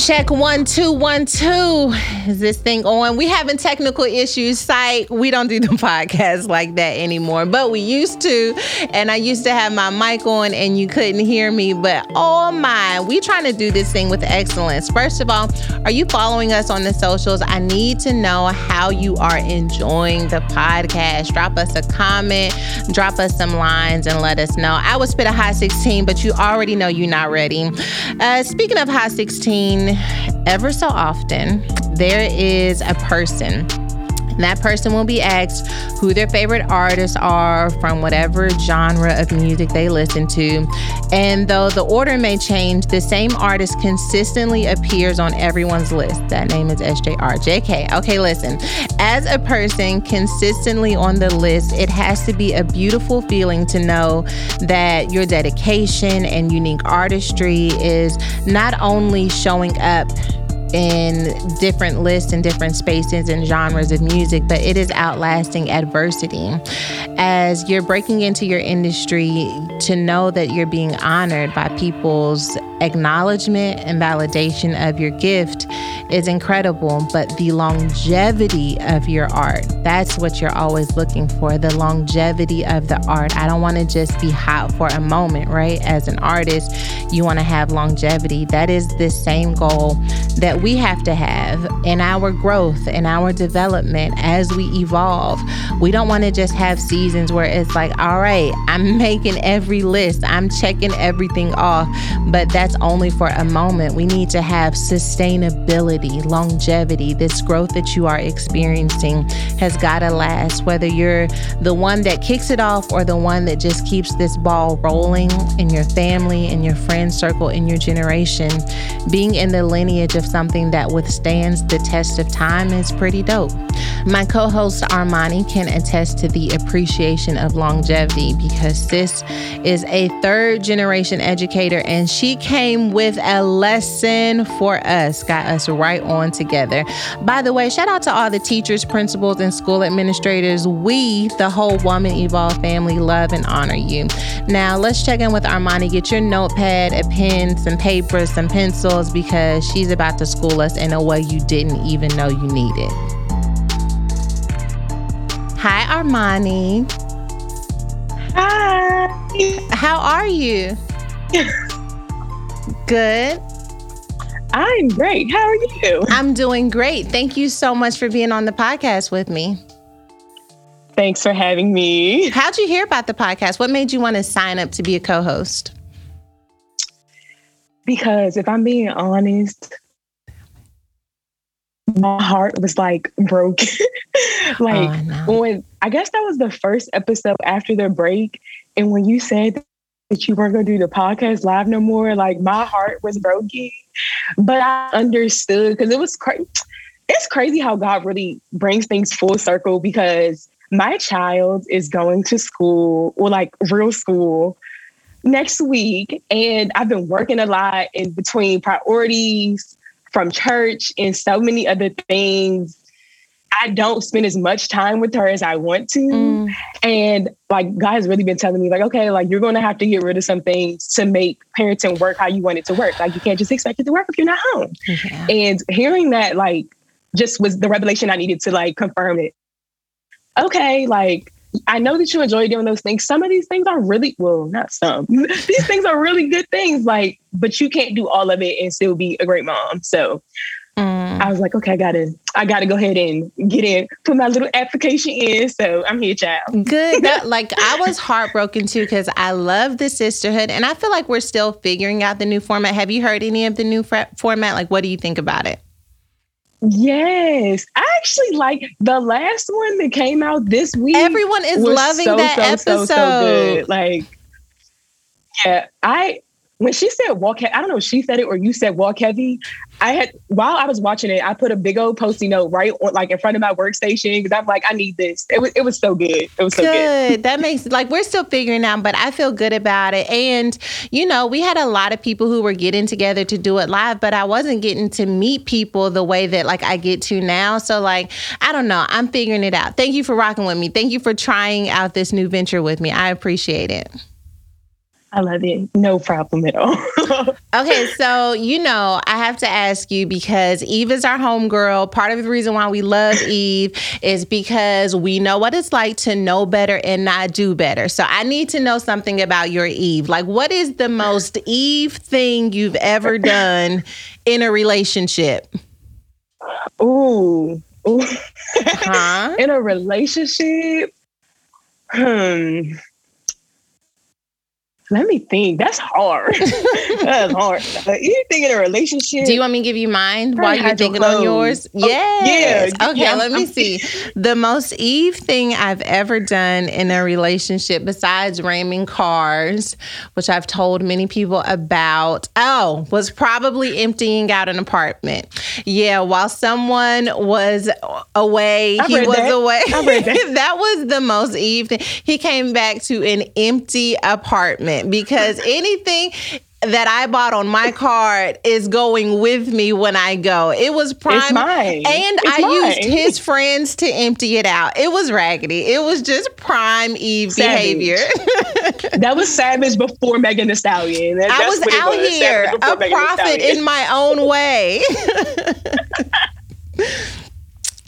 Check one, two, one, two. Is this thing on? We having technical issues. Site. We don't do the podcast like that anymore, but we used to. And I used to have my mic on and you couldn't hear me. But oh my, we trying to do this thing with excellence. First of all, are you following us on the socials? I need to know how you are enjoying the podcast. Drop us a comment, drop us some lines, and let us know. I would spit a high 16, but you already know you're not ready. Uh, speaking of high 16, ever so often, there is a person. And that person will be asked who their favorite artists are from whatever genre of music they listen to. And though the order may change, the same artist consistently appears on everyone's list. That name is SJR. JK. Okay, listen. As a person consistently on the list, it has to be a beautiful feeling to know that your dedication and unique artistry is not only showing up in different lists and different spaces and genres of music, but it is outlasting adversity. As you're breaking into your industry, to know that you're being honored by people's acknowledgement and validation of your gift is incredible, but the longevity of your art, that's what you're always looking for the longevity of the art. I don't want to just be hot for a moment, right? As an artist, you want to have longevity. That is the same goal that we have to have in our growth and our development as we evolve. We don't want to just have seasons where it's like, all right, I'm making every list, I'm checking everything off, but that's only for a moment. We need to have sustainability, longevity. This growth that you are experiencing has got to last, whether you're the one that kicks it off or the one that just keeps this ball rolling in your family, in your friend circle, in your generation. Being in the lineage of something that withstands the test of time is pretty dope. My co host Armani can attest to the appreciation of longevity because this is a third generation educator and she came with a lesson for us, got us right on together. By the way, shout out to all the teachers, principals, and school administrators. We, the whole Woman Evolve family, love and honor you. Now, let's check in with Armani. Get your notepad, a pen, some paper, some pencils because she's about to school us in a way you didn't even know you needed. Hi, Armani. Hi. How are you? Good. I'm great. How are you? I'm doing great. Thank you so much for being on the podcast with me. Thanks for having me. How'd you hear about the podcast? What made you want to sign up to be a co host? Because if I'm being honest, my heart was like broken. like oh, no. when I guess that was the first episode after the break. And when you said that you weren't going to do the podcast live no more, like my heart was broken. But I understood because it was crazy. It's crazy how God really brings things full circle because my child is going to school or like real school next week. And I've been working a lot in between priorities from church and so many other things. I don't spend as much time with her as I want to. Mm. And like God has really been telling me, like, okay, like you're gonna have to get rid of some things to make parenting work how you want it to work. Like you can't just expect it to work if you're not home. Yeah. And hearing that like just was the revelation I needed to like confirm it. Okay, like I know that you enjoy doing those things. Some of these things are really well, not some. these things are really good things. Like, but you can't do all of it and still be a great mom. So mm. I was like, okay, I gotta, I gotta go ahead and get in, put my little application in. So I'm here, child. Good. That, like I was heartbroken too because I love the sisterhood, and I feel like we're still figuring out the new format. Have you heard any of the new format? Like, what do you think about it? Yes, I actually like the last one that came out this week. Everyone is loving so, that so, episode. So, so good. Like, yeah, I when she said walk, I don't know if she said it or you said walk heavy. I had while I was watching it, I put a big old post-it note right on, like in front of my workstation because I'm like, I need this. It was it was so good. It was so good. good. that makes like we're still figuring out, but I feel good about it. And you know, we had a lot of people who were getting together to do it live, but I wasn't getting to meet people the way that like I get to now. So like, I don't know. I'm figuring it out. Thank you for rocking with me. Thank you for trying out this new venture with me. I appreciate it. I love it. No problem at all. okay, so you know, I have to ask you because Eve is our homegirl. Part of the reason why we love Eve is because we know what it's like to know better and not do better. So I need to know something about your Eve. Like, what is the most Eve thing you've ever done in a relationship? Ooh. Ooh. Huh? in a relationship? Hmm let me think. That's hard. That's hard. Uh, anything in a relationship. Do you want me to give you mine while you're thinking on yours? Oh, yes. Yeah. Okay, yeah, let me see. The most Eve thing I've ever done in a relationship, besides ramming cars, which I've told many people about, oh, was probably emptying out an apartment. Yeah, while someone was away, I he was that. away. That was the most Eve thing. He came back to an empty apartment because anything that I bought on my card is going with me when I go. It was prime. It's mine. And it's I mine. used his friends to empty it out. It was raggedy. It was just prime Eve savage. behavior. that was savage before Megan Thee Stallion. That, I was out was. here, a Megan prophet in my own way.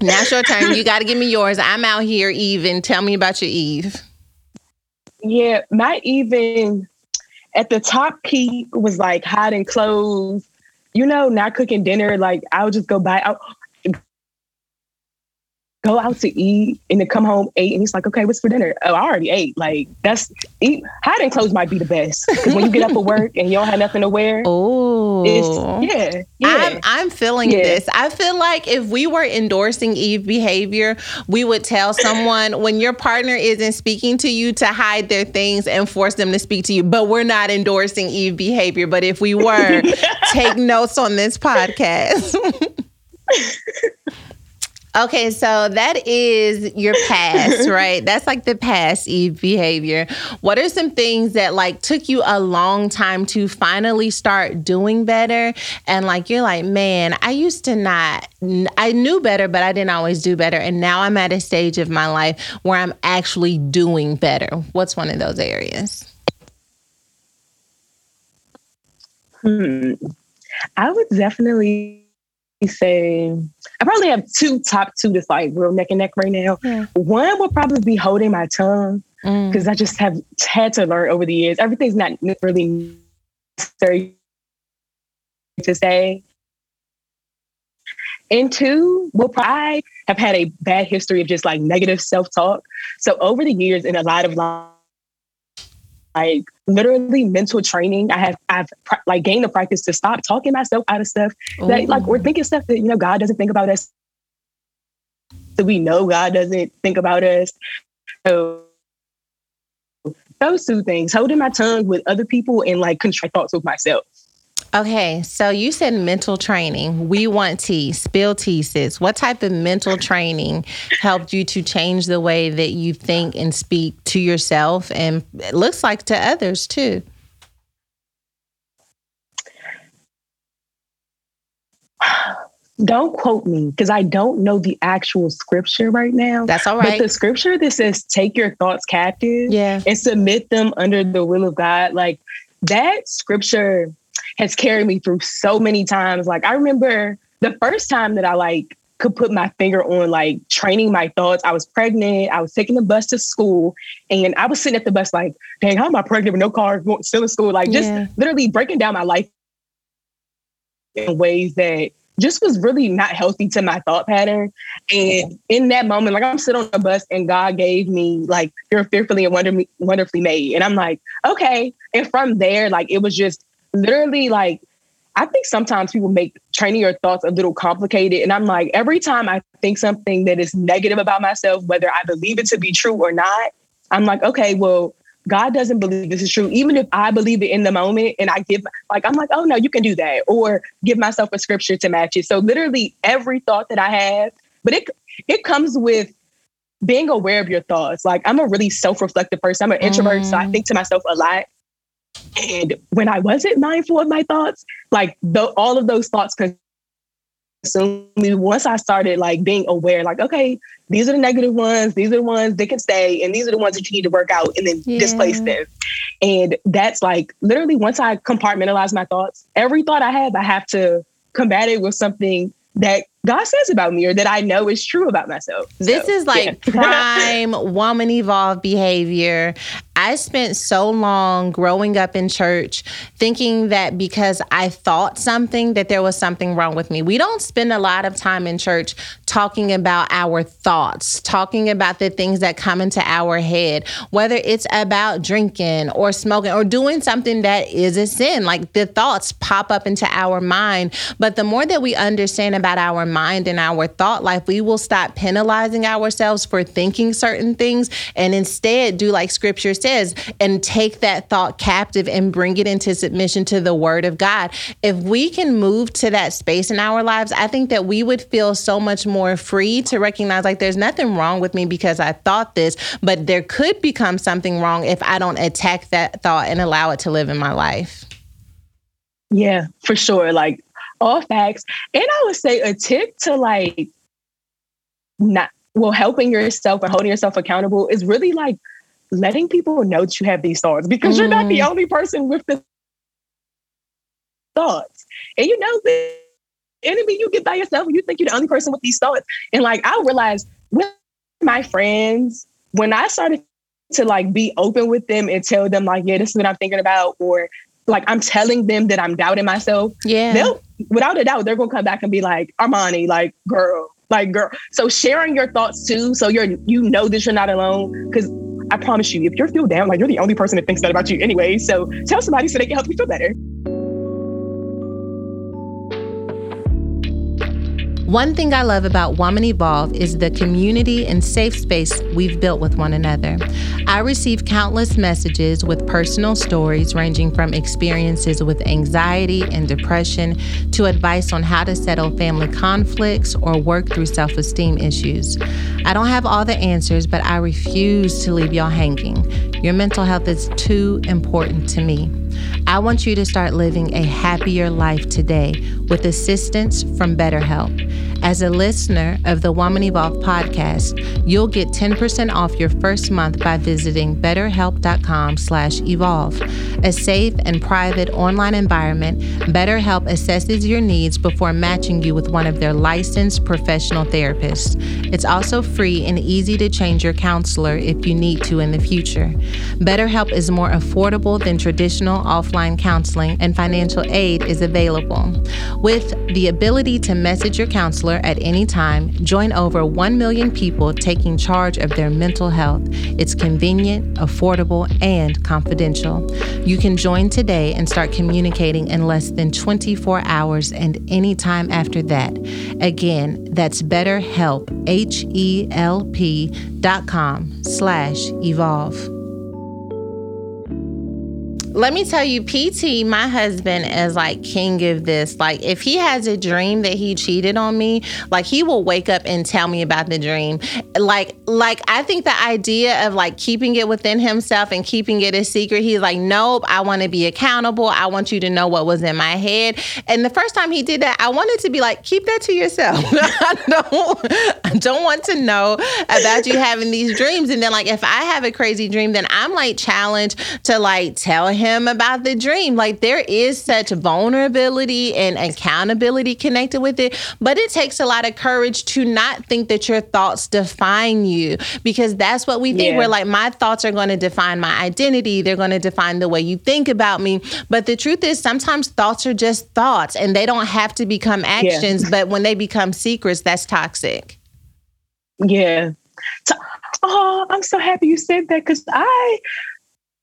now it's your turn. You got to give me yours. I'm out here, Eve, and tell me about your Eve. Yeah, my even at the top peak was like hiding clothes, you know, not cooking dinner. Like I would just go buy go out to eat and then come home eat and he's like okay what's for dinner? Oh i already ate. Like that's eat hiding clothes might be the best because when you get up at work and you don't have nothing to wear oh yeah yeah. I'm, I'm feeling yeah. this. I feel like if we were endorsing eve behavior we would tell someone when your partner isn't speaking to you to hide their things and force them to speak to you. But we're not endorsing eve behavior. But if we were take notes on this podcast Okay, so that is your past, right? That's like the past Eve behavior. What are some things that like took you a long time to finally start doing better? And like you're like, man, I used to not, I knew better, but I didn't always do better. And now I'm at a stage of my life where I'm actually doing better. What's one of those areas? Hmm. I would definitely say I probably have two top two that's like real neck and neck right now. Yeah. One would probably be holding my tongue because mm. I just have had to learn over the years. Everything's not really necessary to say. And two, well, I have had a bad history of just like negative self talk. So over the years, in a lot of like literally mental training. I have I've like gained the practice to stop talking myself out of stuff that like we're thinking stuff that you know God doesn't think about us. So we know God doesn't think about us. So those two things, holding my tongue with other people and like control thoughts with myself. Okay, so you said mental training. We want tea, spill tea, sis. What type of mental training helped you to change the way that you think and speak to yourself and it looks like to others too? Don't quote me because I don't know the actual scripture right now. That's all right. But the scripture that says, take your thoughts captive yeah. and submit them under the will of God, like that scripture has carried me through so many times. Like I remember the first time that I like could put my finger on like training my thoughts. I was pregnant. I was taking the bus to school, and I was sitting at the bus like, "Dang, how am I pregnant with no car, still in school?" Like just yeah. literally breaking down my life in ways that just was really not healthy to my thought pattern. And in that moment, like I'm sitting on the bus and God gave me like, you're fearfully and wonderfully, wonderfully made. And I'm like, okay. And from there, like it was just literally like I think sometimes people make training your thoughts a little complicated. And I'm like, every time I think something that is negative about myself, whether I believe it to be true or not, I'm like, okay, well, God doesn't believe this is true. Even if I believe it in the moment and I give, like, I'm like, oh no, you can do that. Or give myself a scripture to match it. So literally every thought that I have, but it it comes with being aware of your thoughts. Like I'm a really self-reflective person. I'm an introvert, mm. so I mm. think to myself a lot. And when I wasn't mindful of my thoughts, like the, all of those thoughts consumed me. Once I started like being aware, like, okay, these are the negative ones, these are the ones that can stay, and these are the ones that you need to work out and then yeah. displace them. And that's like literally once I compartmentalize my thoughts, every thought I have, I have to combat it with something that God says about me or that I know is true about myself. This so, is like yeah. prime woman evolved behavior. I spent so long growing up in church thinking that because I thought something that there was something wrong with me. We don't spend a lot of time in church talking about our thoughts, talking about the things that come into our head, whether it's about drinking or smoking or doing something that is a sin. Like the thoughts pop up into our mind, but the more that we understand about our mind and our thought life, we will stop penalizing ourselves for thinking certain things and instead do like scripture says and take that thought captive and bring it into submission to the word of God. If we can move to that space in our lives, I think that we would feel so much more free to recognize like there's nothing wrong with me because I thought this, but there could become something wrong if I don't attack that thought and allow it to live in my life. Yeah, for sure. Like all facts. And I would say a tip to like not well, helping yourself and holding yourself accountable is really like letting people know that you have these thoughts because mm. you're not the mm. only person with the thoughts. And you know the enemy you get by yourself and you think you're the only person with these thoughts. And like I realized with my friends, when I started to like be open with them and tell them like, yeah, this is what I'm thinking about, or like I'm telling them that I'm doubting myself. Yeah. They'll without a doubt, they're gonna come back and be like, Armani, like, girl, like girl. So sharing your thoughts too, so you're you know that you're not alone. Cause I promise you, if you're feel down, like you're the only person that thinks that about you anyway. So tell somebody so they can help you feel better. One thing I love about Woman Evolve is the community and safe space we've built with one another. I receive countless messages with personal stories ranging from experiences with anxiety and depression to advice on how to settle family conflicts or work through self esteem issues. I don't have all the answers, but I refuse to leave y'all hanging. Your mental health is too important to me. I want you to start living a happier life today with assistance from BetterHelp. As a listener of the Woman Evolve podcast, you'll get 10% off your first month by visiting betterhelp.com/evolve. A safe and private online environment, BetterHelp assesses your needs before matching you with one of their licensed professional therapists. It's also free and easy to change your counselor if you need to in the future. BetterHelp is more affordable than traditional offline counseling and financial aid is available. With the ability to message your counselor at any time, join over 1 million people taking charge of their mental health. It's convenient, affordable, and confidential. You can join today and start communicating in less than 24 hours and any time after that. Again, that's BetterHelp, H-E-L-P dot com slash evolve let me tell you, PT, my husband is like king of this. Like, if he has a dream that he cheated on me, like he will wake up and tell me about the dream. Like, like I think the idea of like keeping it within himself and keeping it a secret, he's like, nope, I want to be accountable. I want you to know what was in my head. And the first time he did that, I wanted to be like, keep that to yourself. I don't, I don't want to know about you having these dreams. And then like, if I have a crazy dream, then I'm like challenged to like tell him him about the dream. Like there is such vulnerability and accountability connected with it, but it takes a lot of courage to not think that your thoughts define you because that's what we think. Yeah. We're like, my thoughts are going to define my identity. They're going to define the way you think about me. But the truth is, sometimes thoughts are just thoughts and they don't have to become actions. Yeah. But when they become secrets, that's toxic. Yeah. So, oh, I'm so happy you said that because I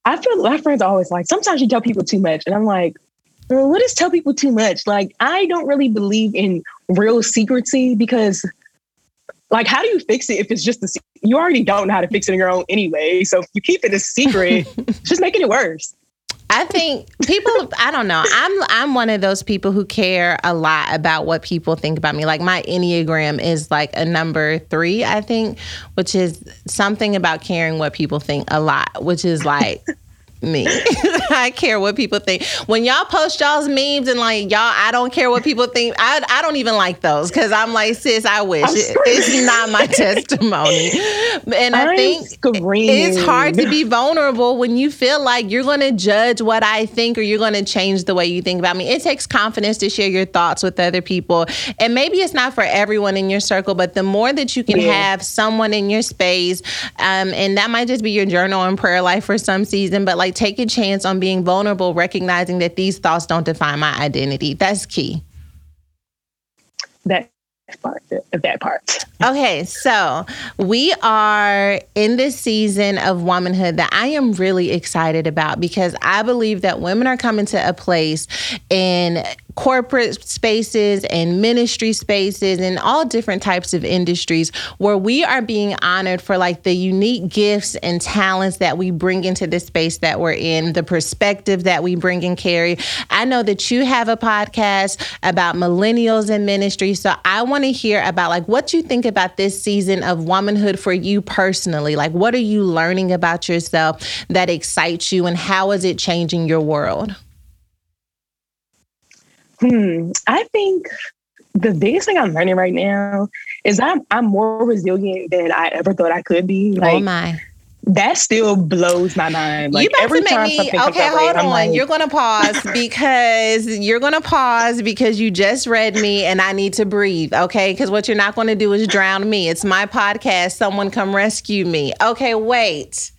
I feel my friends are always like, sometimes you tell people too much. And I'm like, well, what is tell people too much? Like, I don't really believe in real secrecy because, like, how do you fix it if it's just a you already don't know how to fix it on your own anyway. So if you keep it a secret, just making it worse. I think people I don't know. I'm I'm one of those people who care a lot about what people think about me. Like my Enneagram is like a number 3, I think, which is something about caring what people think a lot, which is like me. I care what people think. When y'all post y'all's memes and like y'all, I don't care what people think. I, I don't even like those because I'm like, sis, I wish it, it's not my testimony. And I, I think it's hard to be vulnerable when you feel like you're going to judge what I think or you're going to change the way you think about me. It takes confidence to share your thoughts with other people. And maybe it's not for everyone in your circle, but the more that you can yeah. have someone in your space, um, and that might just be your journal and prayer life for some season, but like like take a chance on being vulnerable, recognizing that these thoughts don't define my identity. That's key. That part of that part. Okay, so we are in this season of womanhood that I am really excited about because I believe that women are coming to a place in corporate spaces and ministry spaces and all different types of industries where we are being honored for like the unique gifts and talents that we bring into the space that we're in, the perspective that we bring and carry. I know that you have a podcast about millennials in ministry, so I want to hear about like what you think about this season of womanhood for you personally. Like what are you learning about yourself that excites you and how is it changing your world? Hmm. I think the biggest thing I'm learning right now is I'm I'm more resilient than I ever thought I could be. Oh like, oh my. That still blows my mind. Like you about every to make me okay. Hold on, like, you're gonna pause because you're gonna pause because you just read me and I need to breathe. Okay, because what you're not going to do is drown me. It's my podcast. Someone come rescue me. Okay, wait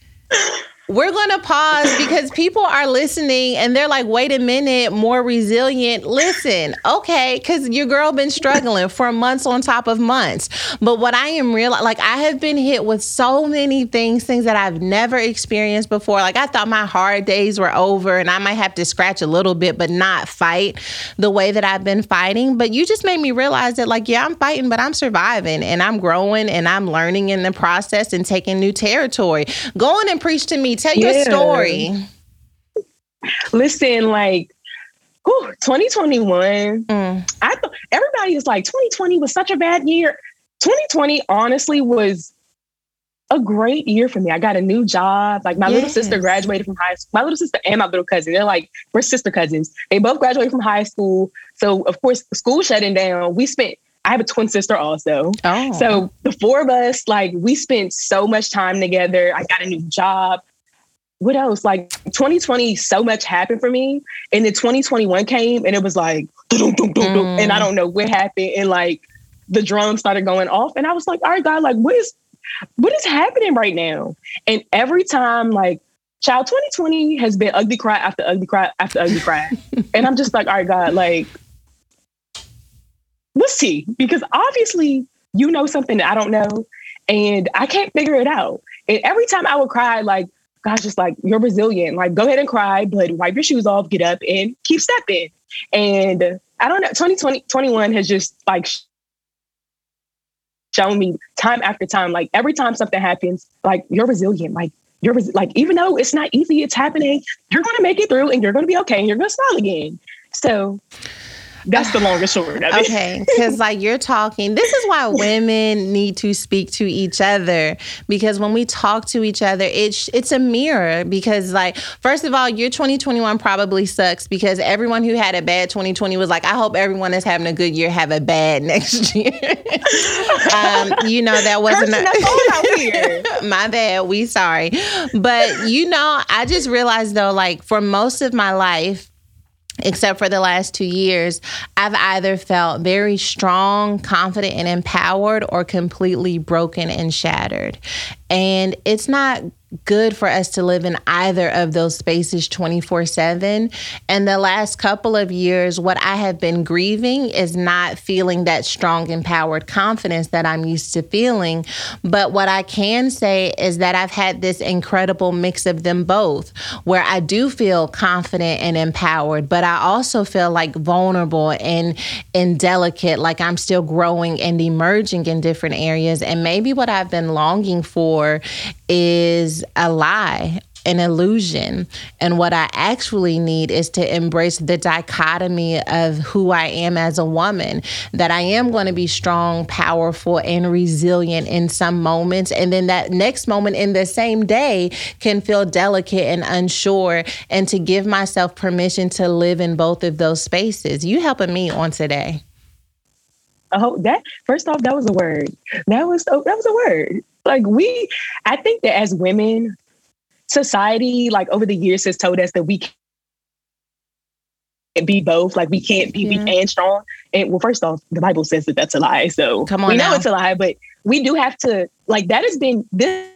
we're going to pause because people are listening and they're like, wait a minute, more resilient. Listen, okay, because your girl been struggling for months on top of months. But what I am real, like I have been hit with so many things, things that I've never experienced before. Like I thought my hard days were over and I might have to scratch a little bit, but not fight the way that I've been fighting. But you just made me realize that, like, yeah, I'm fighting, but I'm surviving and I'm growing and I'm learning in the process and taking new territory. Go on and preach to me Tell your story. Listen, like, whew, 2021. Mm. I thought everybody is like, 2020 was such a bad year. 2020 honestly was a great year for me. I got a new job. Like my yes. little sister graduated from high school. My little sister and my little cousin, they're like, we're sister cousins. They both graduated from high school. So of course, school shutting down. We spent I have a twin sister also. Oh. So the four of us, like we spent so much time together. I got a new job what else? Like 2020, so much happened for me. And then 2021 came and it was like, mm. and I don't know what happened. And like the drums started going off. And I was like, all right, God, like what is what is happening right now? And every time, like, child 2020 has been ugly cry after ugly cry after ugly cry. and I'm just like, all right, God, like, what's tea? Because obviously you know something that I don't know. And I can't figure it out. And every time I would cry, like God's just like, you're resilient. Like, go ahead and cry, but wipe your shoes off, get up, and keep stepping. And I don't know, 2020, 21 has just like shown me time after time, like every time something happens, like you're resilient. Like, you're res- like, even though it's not easy, it's happening, you're going to make it through and you're going to be okay and you're going to smile again. So that's the longest it. Okay, because like you're talking, this is why women need to speak to each other because when we talk to each other, it's it's a mirror. Because like first of all, your 2021 probably sucks because everyone who had a bad 2020 was like, I hope everyone that's having a good year have a bad next year. um, you know that wasn't a, my bad. We sorry, but you know, I just realized though, like for most of my life except for the last two years, I've either felt very strong, confident, and empowered, or completely broken and shattered. And it's not good for us to live in either of those spaces 24 7. And the last couple of years, what I have been grieving is not feeling that strong, empowered confidence that I'm used to feeling. But what I can say is that I've had this incredible mix of them both, where I do feel confident and empowered, but I also feel like vulnerable and, and delicate, like I'm still growing and emerging in different areas. And maybe what I've been longing for is a lie an illusion. And what I actually need is to embrace the dichotomy of who I am as a woman, that I am going to be strong, powerful, and resilient in some moments. And then that next moment in the same day can feel delicate and unsure, and to give myself permission to live in both of those spaces. You helping me on today. Oh, that first off, that was a word. That was oh, that was a word. Like we, I think that as women, society, like over the years, has told us that we can't be both. Like we can't be yeah. weak and strong. And well, first off, the Bible says that that's a lie. So Come on we now. know it's a lie, but we do have to like that has been this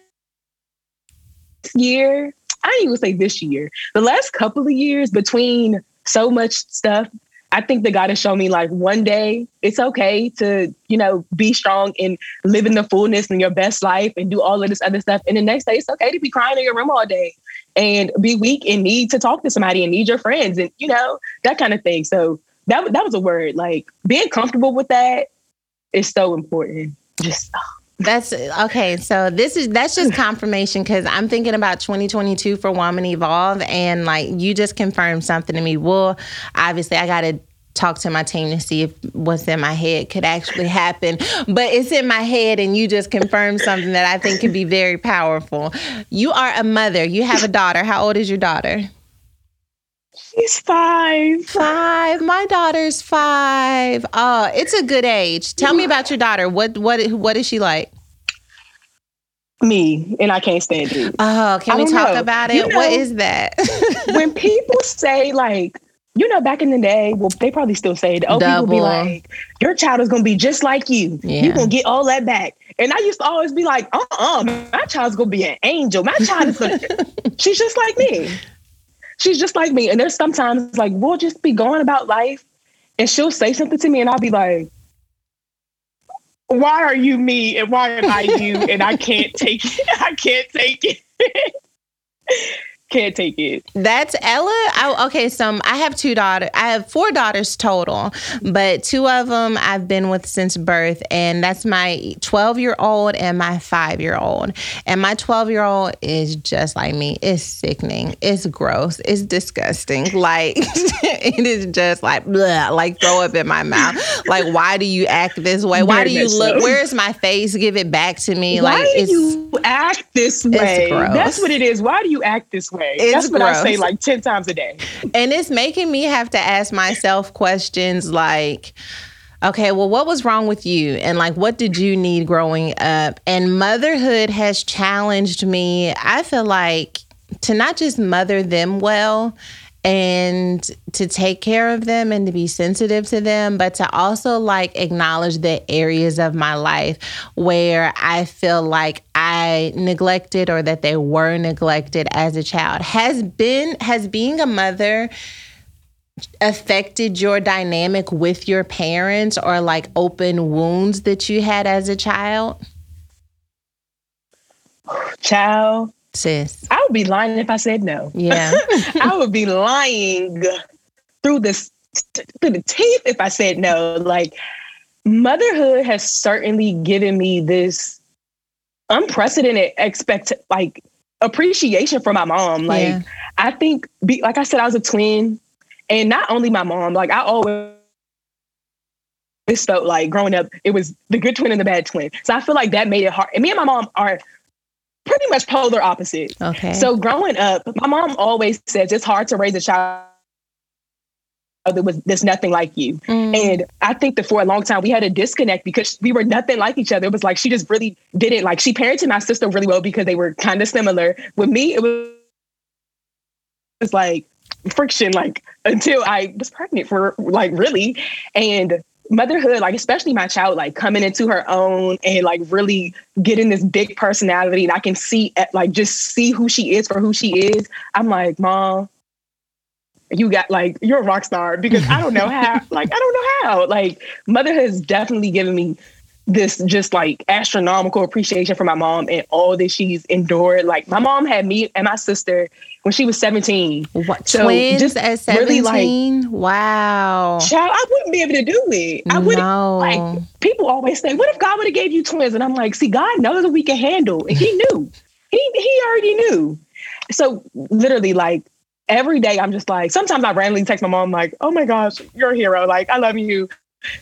year. I didn't even say this year. The last couple of years between so much stuff I think that God has shown me like one day it's okay to, you know, be strong and live in the fullness and your best life and do all of this other stuff. And the next day it's okay to be crying in your room all day and be weak and need to talk to somebody and need your friends and, you know, that kind of thing. So that, that was a word. Like being comfortable with that is so important. Just, oh. That's okay. So this is that's just confirmation because I'm thinking about 2022 for Woman Evolve, and like you just confirmed something to me. Well, obviously, I got to talk to my team to see if what's in my head could actually happen. But it's in my head, and you just confirmed something that I think could be very powerful. You are a mother. You have a daughter. How old is your daughter? She's five. Five. My daughter's five. Oh, it's a good age. Tell me about your daughter. What what what is she like? Me and I can't stand it. Oh, can we talk know. about it? You know, what is that? when people say like, you know, back in the day, well, they probably still say it. Oh, people be like, your child is gonna be just like you. Yeah. You're gonna get all that back. And I used to always be like, uh-uh, my child's gonna be an angel. My child is gonna she's just like me she's just like me. And there's sometimes like we'll just be going about life and she'll say something to me and I'll be like, why are you me and why am I you? and I can't take it. I can't take it. can't take it. That's Ella. I, okay, so I have two daughters. I have four daughters total, but two of them I've been with since birth, and that's my 12 year old and my five year old. And my 12 year old is just like me. It's sickening. It's gross. It's disgusting. Like it is just like blah, like throw up in my mouth. Like why do you act this way? Why do you look? Where's my face? Give it back to me. Why like do you act this way? That's what it is. Why do you act this way? Way. It's That's what gross. I say like 10 times a day. And it's making me have to ask myself questions like, okay, well, what was wrong with you? And like, what did you need growing up? And motherhood has challenged me, I feel like, to not just mother them well and to take care of them and to be sensitive to them, but to also like acknowledge the areas of my life where I feel like I neglected or that they were neglected as a child. Has been has being a mother affected your dynamic with your parents or like open wounds that you had as a child? Child, sis? I would be lying if I said no. Yeah. I would be lying through this through the teeth if I said no. Like motherhood has certainly given me this unprecedented expect like appreciation for my mom. Like yeah. I think be, like I said, I was a twin. And not only my mom, like I always this felt like growing up, it was the good twin and the bad twin. So I feel like that made it hard. And me and my mom are pretty much polar opposites. Okay. So growing up, my mom always says it's hard to raise a child that was there's nothing like you. Mm. And I think that for a long time we had a disconnect because we were nothing like each other. It was like she just really didn't like she parented my sister really well because they were kind of similar. With me, it was, it was like friction, like until I was pregnant for like really. And motherhood, like especially my child, like coming into her own and like really getting this big personality, and I can see eh, like just see who she is for who she is. I'm like, mom, you got like you're a rock star because I don't know how. like I don't know how. Like motherhood has definitely given me this just like astronomical appreciation for my mom and all that she's endured. Like my mom had me and my sister when she was 17. What so twins just at 17? Really like, wow. Child, I wouldn't be able to do it. I wouldn't no. like people always say, What if God would have gave you twins? And I'm like, see, God knows what we can handle. And he knew. he he already knew. So literally like every day I'm just like, sometimes I randomly text my mom, like, oh my gosh, you're a hero. Like, I love you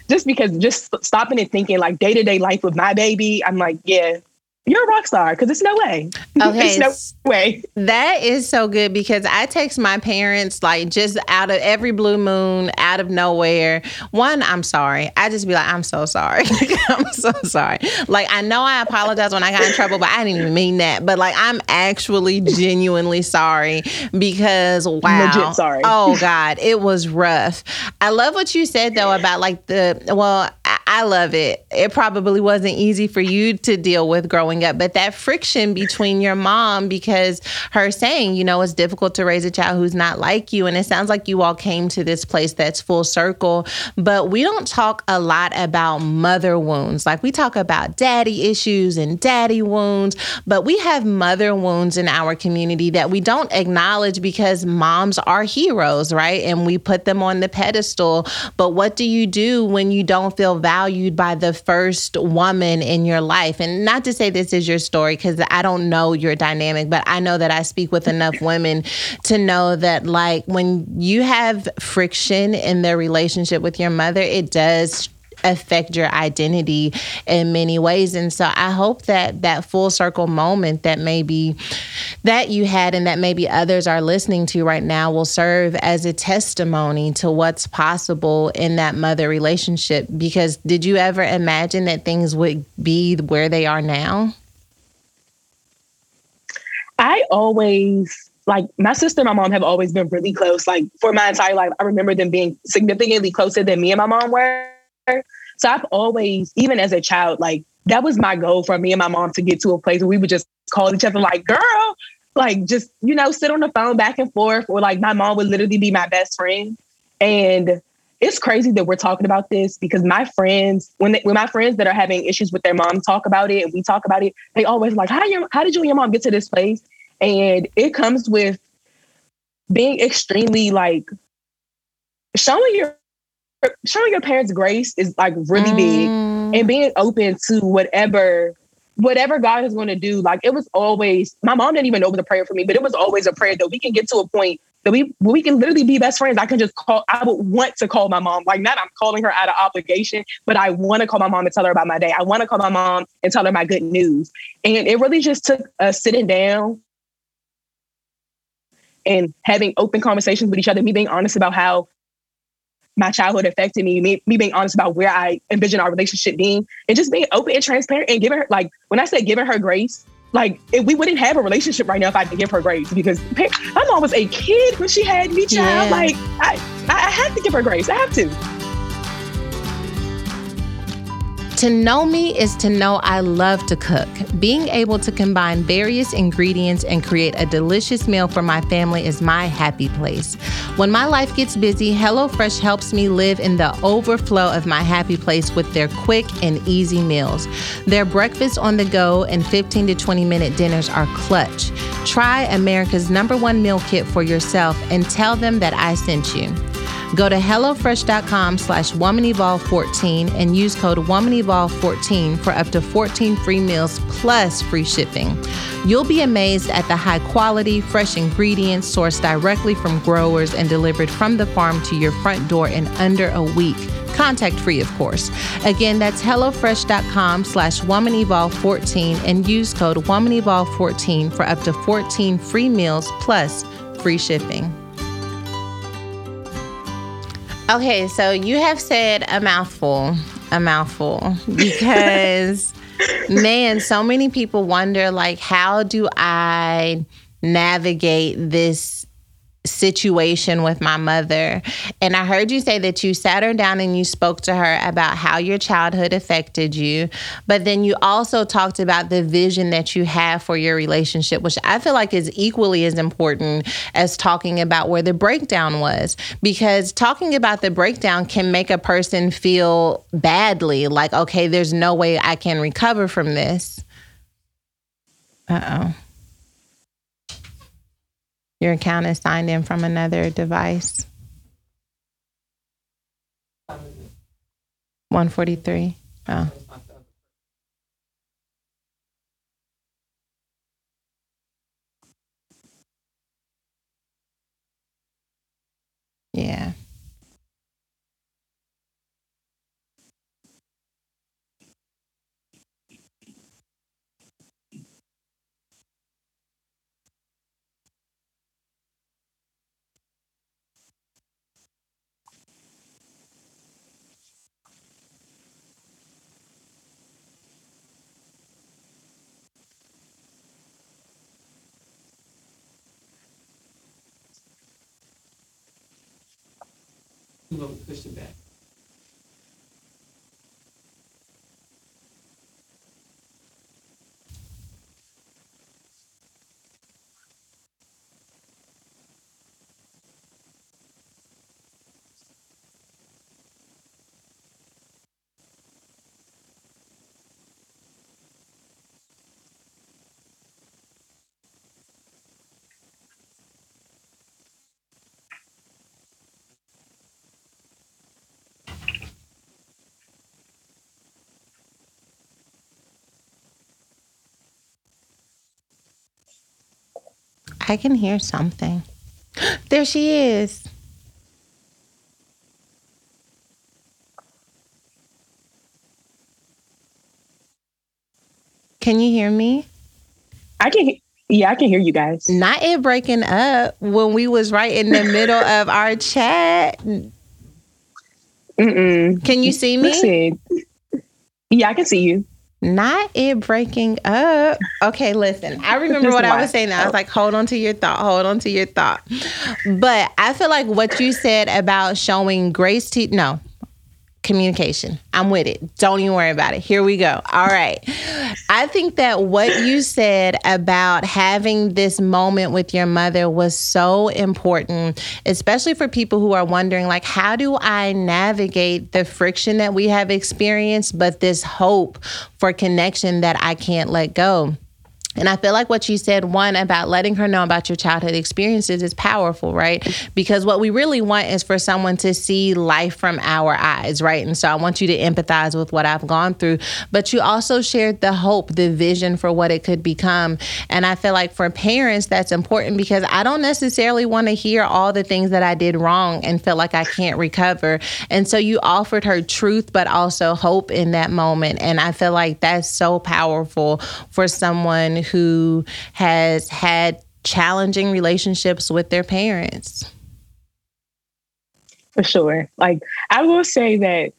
just because just stopping and thinking like day to day life with my baby, I'm like, yeah, you're a rock star because it's no way. Okay, no way. That is so good because I text my parents like just out of every blue moon, out of nowhere. One, I'm sorry. I just be like, I'm so sorry. I'm so sorry. Like I know I apologize when I got in trouble, but I didn't even mean that. But like I'm actually genuinely sorry because wow, legit sorry. Oh God, it was rough. I love what you said though about like the well. I love it. It probably wasn't easy for you to deal with growing up, but that friction between your mom, because her saying, you know, it's difficult to raise a child who's not like you. And it sounds like you all came to this place that's full circle, but we don't talk a lot about mother wounds. Like we talk about daddy issues and daddy wounds, but we have mother wounds in our community that we don't acknowledge because moms are heroes, right? And we put them on the pedestal. But what do you do when you don't feel valued? Valued by the first woman in your life. And not to say this is your story, because I don't know your dynamic, but I know that I speak with enough women to know that, like, when you have friction in their relationship with your mother, it does affect your identity in many ways. And so i hope that that full circle moment that maybe that you had and that maybe others are listening to right now will serve as a testimony to what's possible in that mother relationship. Because did you ever imagine that things would be where they are now? I always like my sister and my mom have always been really close like for my entire life. I remember them being significantly closer than me and my mom were so I've always, even as a child, like that was my goal for me and my mom to get to a place where we would just call each other like, girl, like just, you know, sit on the phone back and forth, or like my mom would literally be my best friend. And it's crazy that we're talking about this because my friends, when they, when my friends that are having issues with their mom talk about it and we talk about it, they always like, how your how did you and your mom get to this place? And it comes with being extremely like showing your showing your parents grace is like really mm. big and being open to whatever whatever God is going to do. Like it was always my mom didn't even know the prayer for me, but it was always a prayer that we can get to a point that we we can literally be best friends. I can just call. I would want to call my mom. Like not I'm calling her out of obligation, but I want to call my mom and tell her about my day. I want to call my mom and tell her my good news. And it really just took us sitting down and having open conversations with each other, me being honest about how my childhood affected me, me, me being honest about where I envision our relationship being, and just being open and transparent and giving her like when I say giving her grace, like if we wouldn't have a relationship right now if I didn't give her grace because my mom was a kid when she had me, child. Yeah. Like I, I have to give her grace. I have to. To know me is to know I love to cook. Being able to combine various ingredients and create a delicious meal for my family is my happy place. When my life gets busy, HelloFresh helps me live in the overflow of my happy place with their quick and easy meals. Their breakfast on the go and 15 to 20 minute dinners are clutch. Try America's number one meal kit for yourself and tell them that I sent you. Go to HelloFresh.com slash WomanEvolve14 and use code WomanEvolve14 for up to 14 free meals plus free shipping. You'll be amazed at the high quality, fresh ingredients sourced directly from growers and delivered from the farm to your front door in under a week. Contact free, of course. Again, that's HelloFresh.com slash WomanEvolve14 and use code WomanEvolve14 for up to 14 free meals plus free shipping. Okay, so you have said a mouthful, a mouthful, because man, so many people wonder like, how do I navigate this situation with my mother. And I heard you say that you sat her down and you spoke to her about how your childhood affected you. But then you also talked about the vision that you have for your relationship, which I feel like is equally as important as talking about where the breakdown was. Because talking about the breakdown can make a person feel badly, like, okay, there's no way I can recover from this. Uh oh. Your account is signed in from another device. 143. Oh. Yeah. Push it back. I can hear something. There she is. Can you hear me? I can. Yeah, I can hear you guys. Not it breaking up when we was right in the middle of our chat. Mm-mm. Can you see me? Yeah, I can see you. Not it breaking up. Okay, listen. I remember what I was saying. I was like, hold on to your thought. Hold on to your thought. But I feel like what you said about showing grace to no, communication. I'm with it. Don't even worry about it. Here we go. All right. I think that what you said about having this moment with your mother was so important, especially for people who are wondering like how do I navigate the friction that we have experienced but this hope for connection that I can't let go. And I feel like what you said, one, about letting her know about your childhood experiences is powerful, right? Because what we really want is for someone to see life from our eyes, right? And so I want you to empathize with what I've gone through. But you also shared the hope, the vision for what it could become. And I feel like for parents, that's important because I don't necessarily want to hear all the things that I did wrong and feel like I can't recover. And so you offered her truth, but also hope in that moment. And I feel like that's so powerful for someone who has had challenging relationships with their parents. For sure. Like, I will say that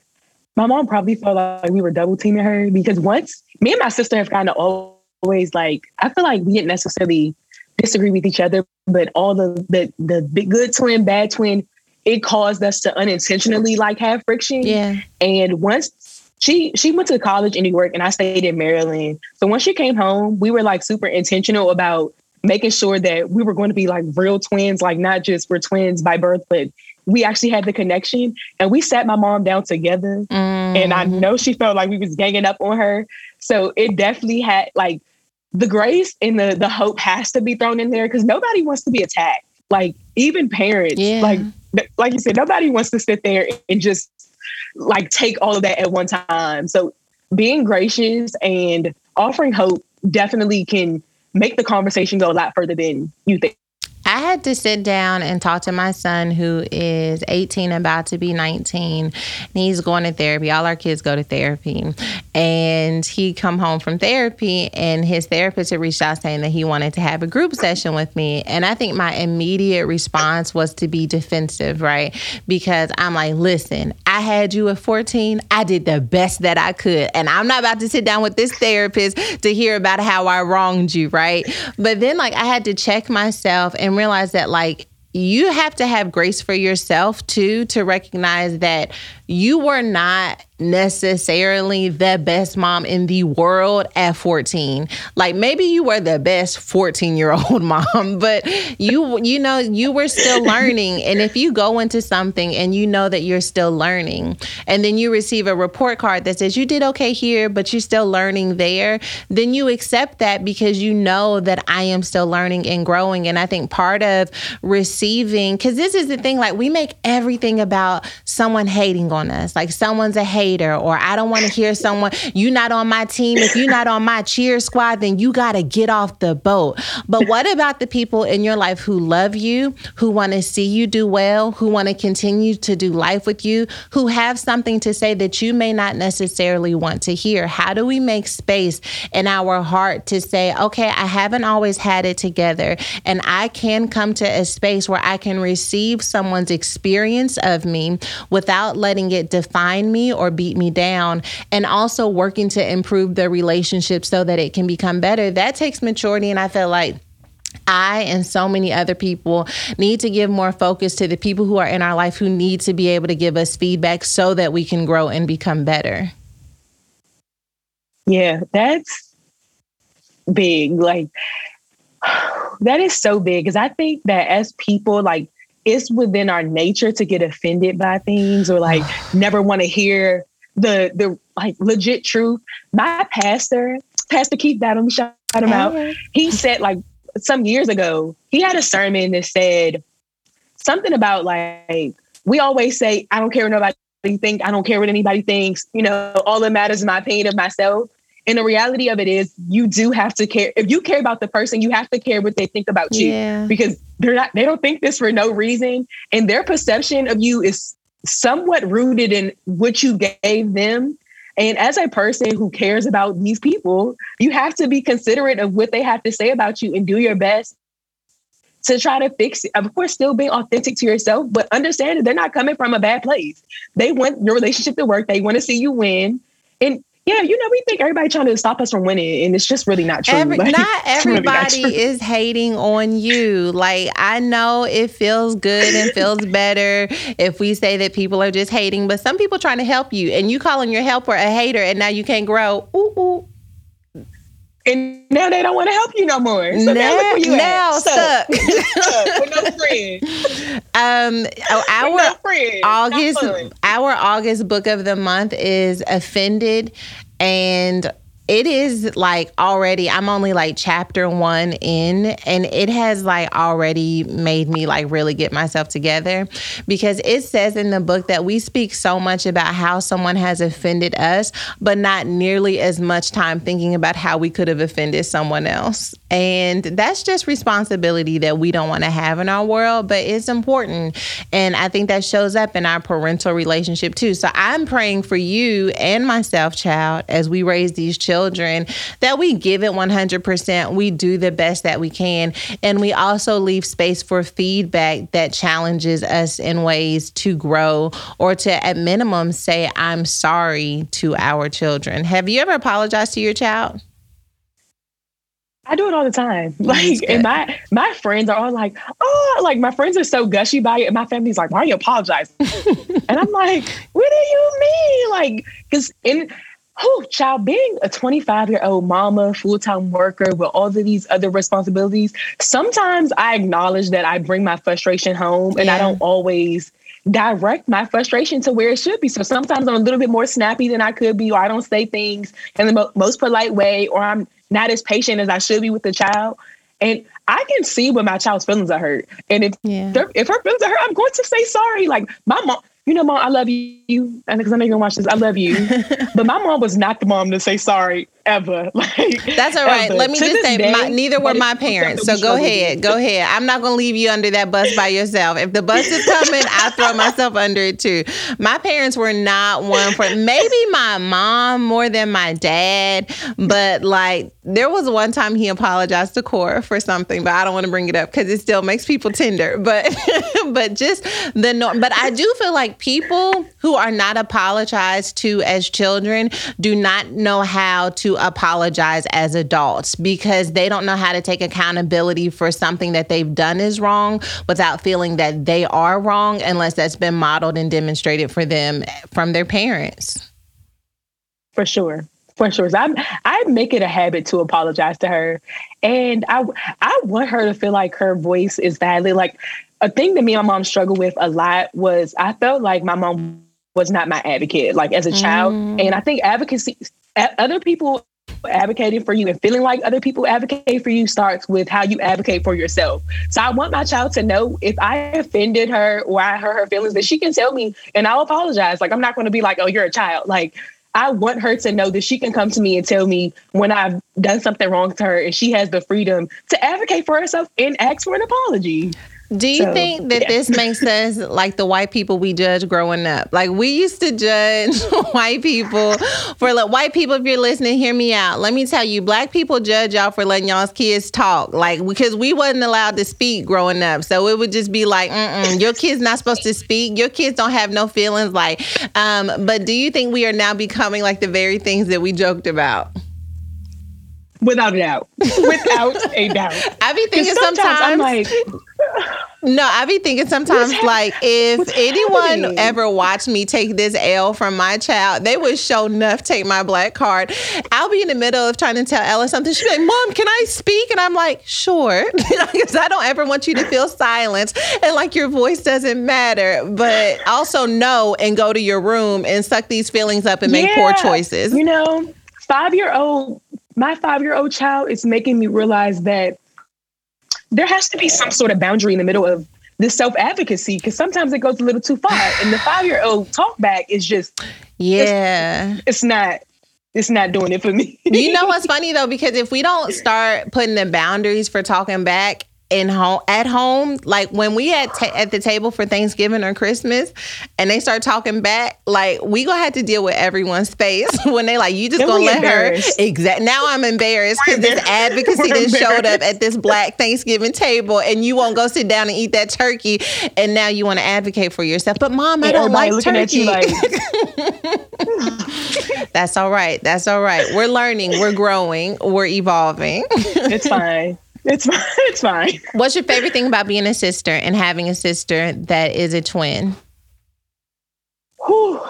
my mom probably felt like we were double teaming her because once me and my sister have kind of always like, I feel like we didn't necessarily disagree with each other, but all the the the big good twin, bad twin, it caused us to unintentionally like have friction. Yeah. And once she she went to college in New York and I stayed in Maryland. So when she came home, we were like super intentional about making sure that we were going to be like real twins, like not just we're twins by birth, but we actually had the connection. And we sat my mom down together. Mm-hmm. And I mm-hmm. know she felt like we was ganging up on her. So it definitely had like the grace and the the hope has to be thrown in there because nobody wants to be attacked. Like even parents, yeah. like like you said, nobody wants to sit there and just like take all of that at one time. So being gracious and offering hope definitely can make the conversation go a lot further than you think. I had to sit down and talk to my son who is 18, about to be 19. And he's going to therapy. All our kids go to therapy. And he come home from therapy and his therapist had reached out saying that he wanted to have a group session with me. And I think my immediate response was to be defensive, right? Because I'm like, listen, I had you at 14. I did the best that I could. And I'm not about to sit down with this therapist to hear about how I wronged you, right? But then like I had to check myself and realize that like you have to have grace for yourself too to recognize that you were not necessarily the best mom in the world at 14 like maybe you were the best 14 year old mom but you you know you were still learning. And if you go into something and you know that you're still learning and then you receive a report card that says you did okay here but you're still learning there then you accept that because you know that I am still learning and growing. And I think part of receiving cuz this is the thing like we make everything about someone hating on us. Like someone's a hater, or I don't want to hear someone, You're not on my team. If you're not on my cheer squad, then you got to get off the boat. But what about the people in your life who love you, who want to see you do well, who want to continue to do life with you, who have something to say that you may not necessarily want to hear? How do we make space in our heart to say, okay, I haven't always had it together, and I can come to a space where I can receive someone's experience of me without letting it define me or beat me down, and also working to improve the relationship so that it can become better. That takes maturity, and I feel like. I and so many other people need to give more focus to the people who are in our life who need to be able to give us feedback so that we can grow and become better. Yeah, that's big. Like, that is so big because I think that as people, like, it's within our nature to get offended by things or like never want to hear the the like legit truth. My pastor, Pastor Keith Battle, shout him out. He said like some years ago, he had a sermon that said something about like we always say, I don't care what nobody think, I don't care what anybody thinks, you know, all that matters is my opinion of myself. And the reality of it is you do have to care. If you care about the person, you have to care what they think about you yeah. because they're not, they don't think this for no reason. And their perception of you is somewhat rooted in what you gave them. And as a person who cares about these people, you have to be considerate of what they have to say about you and do your best to try to fix it. Of course, still being authentic to yourself, but understand that they're not coming from a bad place. They want your relationship to work. They want to see you win. And yeah, you know, we think everybody trying to stop us from winning, and it's just really not true. Every, like, not everybody really not is hating on you. Like I know it feels good and feels better if we say that people are just hating, but some people trying to help you, and you calling your helper a hater, and now you can't grow. Ooh, ooh. And now they don't want to help you no more. So now, now look where you now at. stuck. stuck with no friend. Um, oh, our no friend. August, our August book of the month is offended, and it is like already i'm only like chapter one in and it has like already made me like really get myself together. Because it says in the book that we speak so much about how someone has offended us but not nearly as much time thinking about how we could have offended someone else. And that's just responsibility that we don't want to have in our world but it's important. And i think that shows up in our parental relationship too. So i'm praying for you and myself child as we raise these children children that we give it 100%. We do the best that we can. And we also leave space for feedback that challenges us in ways to grow or to, at minimum, say, I'm sorry to our children. Have you ever apologized to your child? I do it all the time. Like, and my my friends are all like, "Oh, like my friends are so gushy by it." And my family's like, "Why are you apologizing?" and I'm like, "What do you mean?" Like, because in oh, child, being a 25 year old mama, full time worker with all of these other responsibilities, sometimes I acknowledge that I bring my frustration home and yeah. I don't always direct my frustration to where it should be. So sometimes I'm a little bit more snappy than I could be, or I don't say things in the mo- most polite way, or I'm not as patient as I should be with the child. And I can see when my child's feelings are hurt. And if yeah. if her feelings are hurt, I'm going to say sorry. Like my mom, you know, mom, I love you. And because I know you're gonna watch this, I love you. but my mom was not the mom to say sorry ever. Like that's all right. Ever. Let me to just say, day, my, neither were my parents. So go ahead, go ahead. I'm not gonna leave you under that bus by yourself. If the bus is coming, I throw myself under it too. My parents were not one for maybe my mom more than my dad, but like there was one time he apologized to Cora for something, but I don't want to bring it up because it still makes people tender. But but just the norm. But I do feel like people who are not apologized to as children do not know how to to apologize as adults because they don't know how to take accountability for something that they've done is wrong without feeling that they are wrong unless that's been modeled and demonstrated for them from their parents. For sure. For sure. So I I make it a habit to apologize to her. And I I want her to feel like her voice is valid. Like a thing that me and my mom struggled with a lot was I felt like my mom was not my advocate, like as a child. Mm. And I think advocacy, other people advocating for you and feeling like other people advocate for you starts with how you advocate for yourself. So I want my child to know if I offended her or I hurt her feelings, that she can tell me and I'll apologize. Like I'm not going to be like, oh, you're a child. Like I want her to know that she can come to me and tell me when I've done something wrong to her and she has the freedom to advocate for herself and ask for an apology. Do you so, think that yeah. this makes us like the white people we judge growing up? Like we used to judge white people for like white people. If you're listening, hear me out. Let me tell you, black people judge y'all for letting y'all's kids talk, like because we wasn't allowed to speak growing up. So it would just be like, Mm-mm, your kid's not supposed to speak. Your kids don't have no feelings. Like, um, but do you think we are now becoming like the very things that we joked about? Without a doubt. Without a doubt. I be thinking sometimes, sometimes I'm like no, I be thinking sometimes like if anyone ever watched me take this L from my child, they would show enough take my black card. I'll be in the middle of trying to tell Ella something. She'll be like, Mom, can I speak? And I'm like, sure. Because I don't ever want you to feel silence and like your voice doesn't matter. But also know and go to your room and suck these feelings up and make yeah, poor choices. You know, five year old, my five year old child is making me realize that there has to be some sort of boundary in the middle of this self advocacy because sometimes it goes a little too far. And the five year old talk back is just yeah, it's, it's not it's not doing it for me. you know what's funny though? Because if we don't start putting the boundaries for talking back, in home at home like when we at ta- at the table for Thanksgiving or Christmas and they start talking back like we gonna have to deal with everyone's face when they like you just gonna let her exact now I'm embarrassed because this advocacy that showed up at this black Thanksgiving table and you won't go sit down and eat that turkey and now you want to advocate for yourself. But mom I don't like turkey. like- that's all right. That's all right. We're learning. We're growing. We're evolving. It's fine it's fine. It's fine. What's your favorite thing about being a sister and having a sister that is a twin? Whew.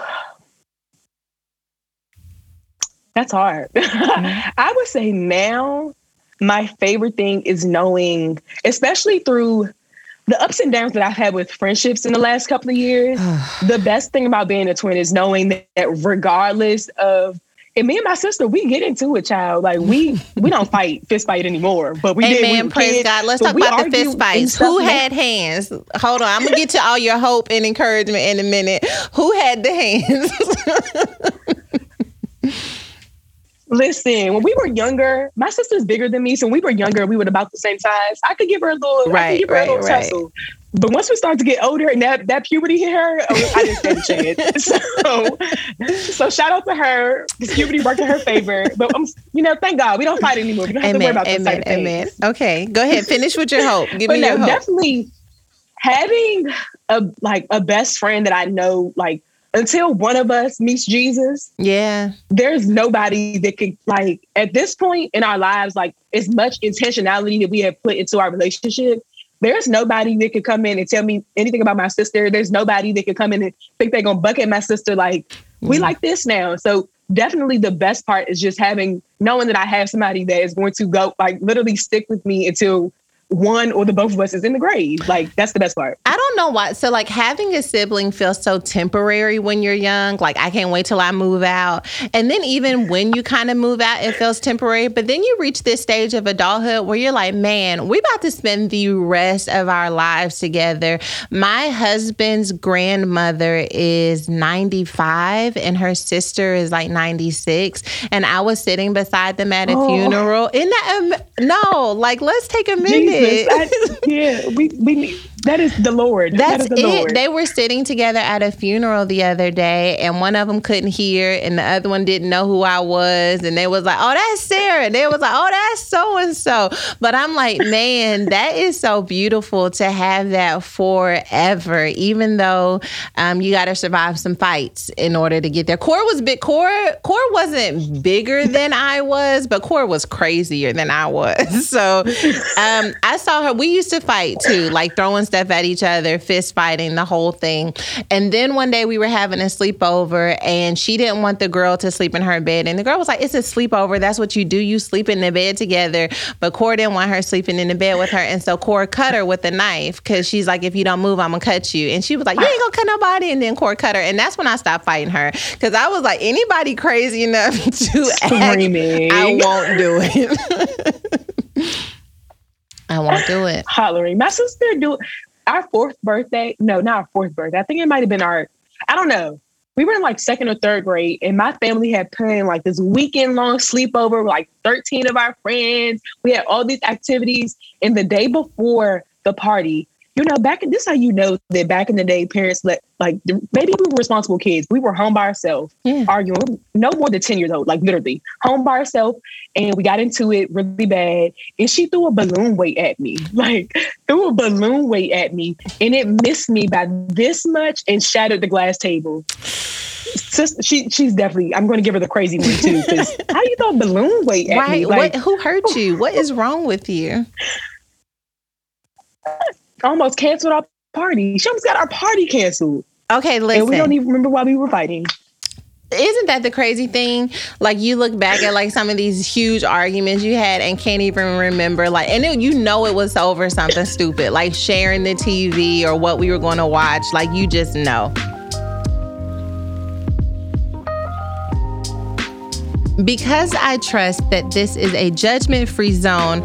That's hard. Mm-hmm. I would say now my favorite thing is knowing, especially through the ups and downs that I've had with friendships in the last couple of years. the best thing about being a twin is knowing that regardless of and me and my sister, we get into it, child. Like we we don't fight fist fight anymore, but we Amen. did. We praise kids, God. Let's talk about the fist fights. Who had hands? Hold on, I'm gonna get to all your hope and encouragement in a minute. Who had the hands? Listen, when we were younger, my sister's bigger than me, so when we were younger, we were about the same size. I could give her a little, right, I could give her right, a little right. tussle. But once we start to get older and that, that puberty hit her, oh, I didn't stand a chance. So, so shout out to her. Because puberty worked in her favor. But um, you know, thank God we don't fight anymore. We don't have amen, to worry about amen, those amen. Things. Okay, go ahead. Finish with your hope. Give me your hope. Definitely having a like a best friend that I know like until one of us meets Jesus, yeah, there's nobody that could like at this point in our lives, like as much intentionality that we have put into our relationship, there's nobody that could come in and tell me anything about my sister. There's nobody that could come in and think they're gonna bucket my sister like we mm. like this now. So definitely the best part is just having knowing that I have somebody that is going to go like literally stick with me until one or the both of us is in the grave. Like that's the best part. I don't know why. So like having a sibling feels so temporary when you're young. Like I can't wait till I move out. And then even when you kind of move out, it feels temporary. But then you reach this stage of adulthood where you're like, man, we about to spend the rest of our lives together. My husband's grandmother is 95 and her sister is like 96. And I was sitting beside them at a oh. funeral. In that um, no, like let's take a minute. I, yeah, we we need that is the Lord. That's the it. Lord. They were sitting together at a funeral the other day, and one of them couldn't hear, and the other one didn't know who I was, and they was like, "Oh, that's Sarah." And they was like, "Oh, that's so and so." But I'm like, man, that is so beautiful to have that forever. Even though um, you got to survive some fights in order to get there. Cora was big. Cora Cora wasn't bigger than I was, but Cora was crazier than I was. So um, I saw her. We used to fight too, like throwing stuff at each other, fist fighting, the whole thing. And then one day we were having a sleepover, and she didn't want the girl to sleep in her bed. And the girl was like, "It's a sleepover. That's what you do. You sleep in the bed together." But Cora didn't want her sleeping in the bed with her, and so Cora cut her with a knife because she's like, "If you don't move, I'm gonna cut you." And she was like, "You ain't gonna cut nobody." And then Cora cut her, and that's when I stopped fighting her because I was like, anybody crazy enough to Screaming. act, I won't do it. I won't do it. Hollering. My sister do our fourth birthday. No, not our fourth birthday. I think it might have been our. I don't know. We were in like second or third grade, and my family had planned like this weekend long sleepover with like 13 of our friends. We had all these activities. And the day before the party, you know, back in this is how you know that back in the day, parents let like maybe we were responsible kids. We were home by ourselves, Yeah. arguing, no more than 10 years old, like literally home by ourselves. And we got into it really bad. And she threw a balloon weight at me, like threw a balloon weight at me. And it missed me by this much and shattered the glass table. Sister, she she's definitely. I'm going to give her the crazy one too. How you throw a balloon weight at Right? me? Like what? Who hurt you? What is wrong with you? almost canceled our party. She almost got our party canceled, Okay, and we don't even remember why we were fighting. Isn't that the crazy thing? Like you look back at like some of these huge arguments you had and can't even remember. Like, and it, you know it was over something stupid, like sharing the TV or what we were going to watch. Like you just know. Because I trust that this is a judgment free zone,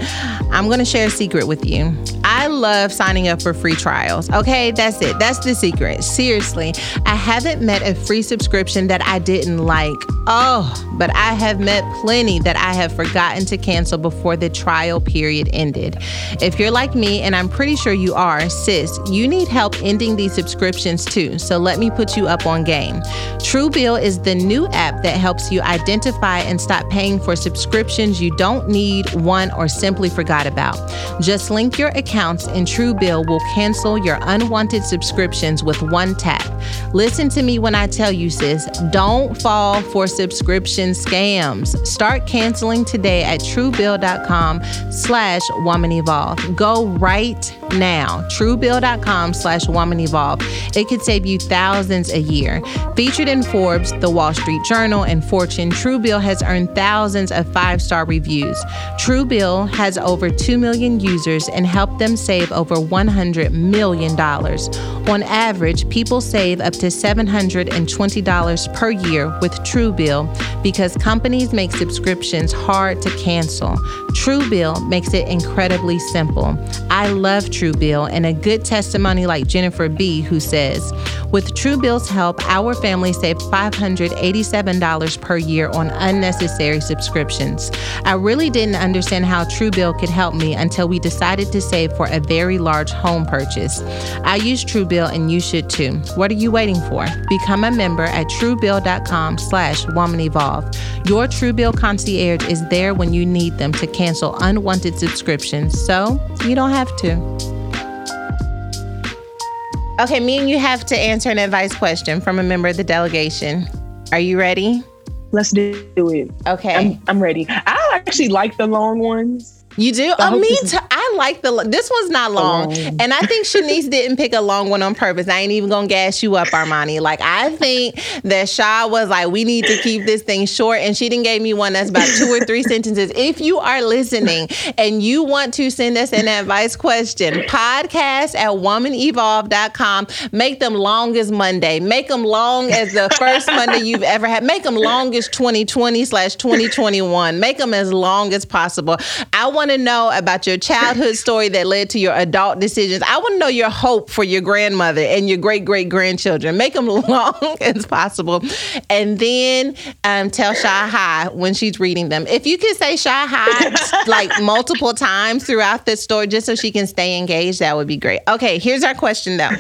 I'm going to share a secret with you. I love signing up for free trials. Okay, that's it. That's the secret. Seriously, I haven't met a free subscription that I didn't like. Oh, but I have met plenty that I have forgotten to cancel before the trial period ended. If you're like me, and I'm pretty sure you are, sis, you need help ending these subscriptions too. So let me put you up on game. Truebill is the new app that helps you identify and stop paying for subscriptions you don't need, want, or simply forgot about. Just link your accounts, and Truebill will cancel your unwanted subscriptions with one tap. Listen to me when I tell you, sis, don't fall for subscription scams. Start canceling today at truebill.com slash woman evolve. Go right now. Truebill.com slash woman evolve. It could save you thousands a year. Featured in Forbes, The Wall Street Journal, and Fortune, Truebill has earned thousands of five-star reviews. Truebill has over 2 million users and helped them save over $100 million. On average, people save up to $720 per year with Truebill because companies make subscriptions hard to cancel. Truebill makes it incredibly simple. I love Truebill and a good testimony like Jennifer B, who says, with Truebill's help, our family saved $587 per year on unnecessary subscriptions. I really didn't understand how Truebill could help me until we decided to save for a very large home purchase. I use Truebill and you should too. What are you waiting for? Become a member at truebill.com slash woman evolve. Your Truebill concierge is there when you need them to cancel unwanted subscriptions, so you don't have to. Okay, me and you have to answer an advice question from a member of the delegation. Are you ready? Let's do it. Okay. I'm, I'm ready. I actually like the long ones. You do? I mean, hope me this is- too. I like the. This one's not long, long. and I think Shanice didn't pick a long one on purpose. I ain't even gonna gas you up, Armani. Like I think that Shaw was like, we need to keep this thing short, and she didn't gave me one that's about two or three sentences. If you are listening and you want to send us an advice question, podcast at womanevolve.com. Make them long as Monday. Make them long as the first Monday you've ever had. Make them long as 2020 slash 2021. Make them as long as possible. I want to know about your childhood story that led to your adult decisions. I want to know your hope for your grandmother and your great great grandchildren. Make them long as possible, and then um, tell Shy Hi when she's reading them. If you could say Shy Hi like multiple times throughout the story, just so she can stay engaged, that would be great. Okay, here's our question though.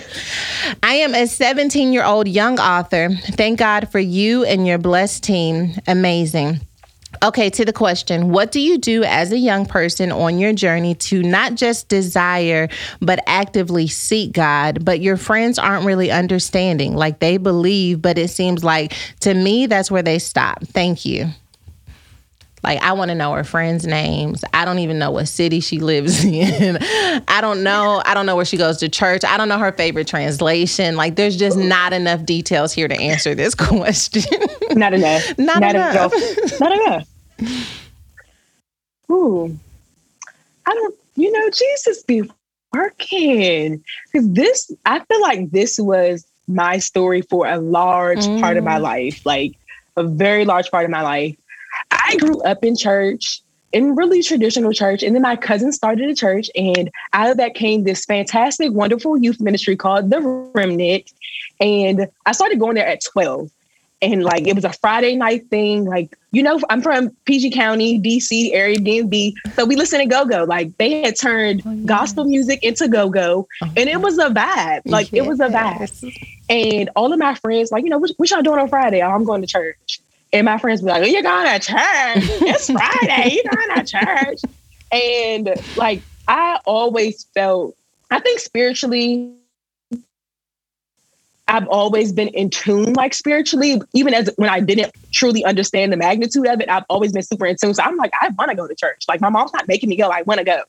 I am a 17 year old young author. Thank God for you and your blessed team. Amazing. Okay, to the question What do you do as a young person on your journey to not just desire, but actively seek God? But your friends aren't really understanding. Like they believe, but it seems like to me, that's where they stop. Thank you. Like I want to know her friends' names. I don't even know what city she lives in. I don't know. I don't know where she goes to church. I don't know her favorite translation. Like there's just not enough details here to answer this question. not enough. Not, not enough. enough. not enough. Ooh. I don't you know, Jesus be working. Cause this I feel like this was my story for a large mm. part of my mm. life. Like a very large part of my life I grew up in church, in really traditional church. And then my cousin started a church. And out of that came this fantastic, wonderful youth ministry called The Remnant. And I started going there at 12. And like it was a Friday night thing. Like, you know, I'm from PG County, DC area, DMV. So we listen to go go. Like they had turned oh, yeah. gospel music into go go. Oh, and it was a vibe. Like yes. it was a vibe. And all of my friends, like, you know, what, what y'all doing on Friday? Oh, I'm going to church. And my friends be like, oh, you're going to church. It's Friday. You're going to church. And like, I always felt, I think spiritually, I've always been in tune, like spiritually, even as when I didn't truly understand the magnitude of it, I've always been super in tune. So I'm like, I want to go to church. Like, my mom's not making me go. I want to go.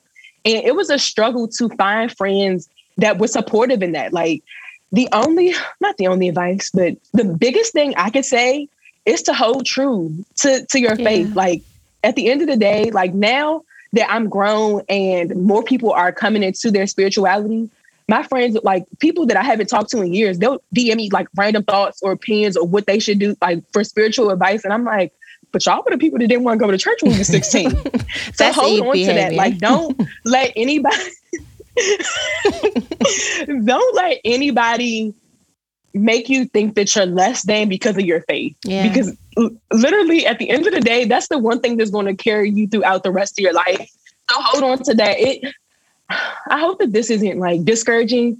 And it was a struggle to find friends that were supportive in that. Like, the only, not the only advice, but the biggest thing I could say is to hold true to to your yeah. faith. Like at the end of the day, like now that I'm grown and more people are coming into their spirituality, my friends, like people that I haven't talked to in years, they'll DM me like random thoughts or opinions or what they should do, like for spiritual advice. And I'm like, but y'all were the people that didn't want to go to church when we were 16. so hold on behavior. to that. Like, don't let anybody don't let anybody make you think that you're less than because of your faith. Yeah. Because literally at the end of the day, that's the one thing that's going to carry you throughout the rest of your life. So hold on to that. It I hope that this isn't like discouraging.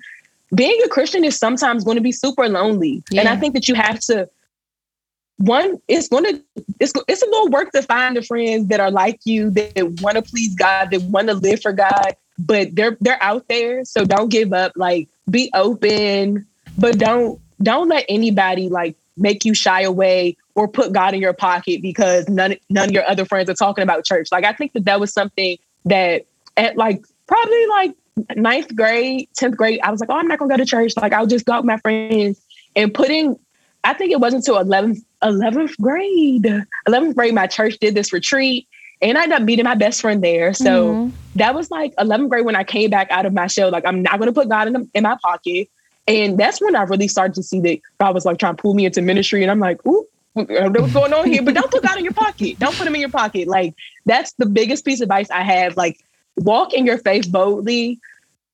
Being a Christian is sometimes going to be super lonely. Yeah. And I think that you have to one, it's going to it's it's a little work to find the friends that are like you that want to please God, that want to live for God, but they're they're out there. So don't give up. Like be open, but don't don't let anybody like make you shy away or put God in your pocket because none none of your other friends are talking about church. Like I think that that was something that at like probably like ninth grade, tenth grade, I was like, oh, I'm not gonna go to church. Like I'll just go with my friends and putting. I think it wasn't until 11th, 11th grade. 11th grade, my church did this retreat and I ended up meeting my best friend there. So mm-hmm. that was like 11th grade when I came back out of my shell. Like, I'm not going to put God in, the, in my pocket. And that's when I really started to see that God was like trying to pull me into ministry. And I'm like, ooh, I don't know what's going on here, but don't put God in your pocket. Don't put him in your pocket. Like that's the biggest piece of advice I have. Like walk in your faith boldly.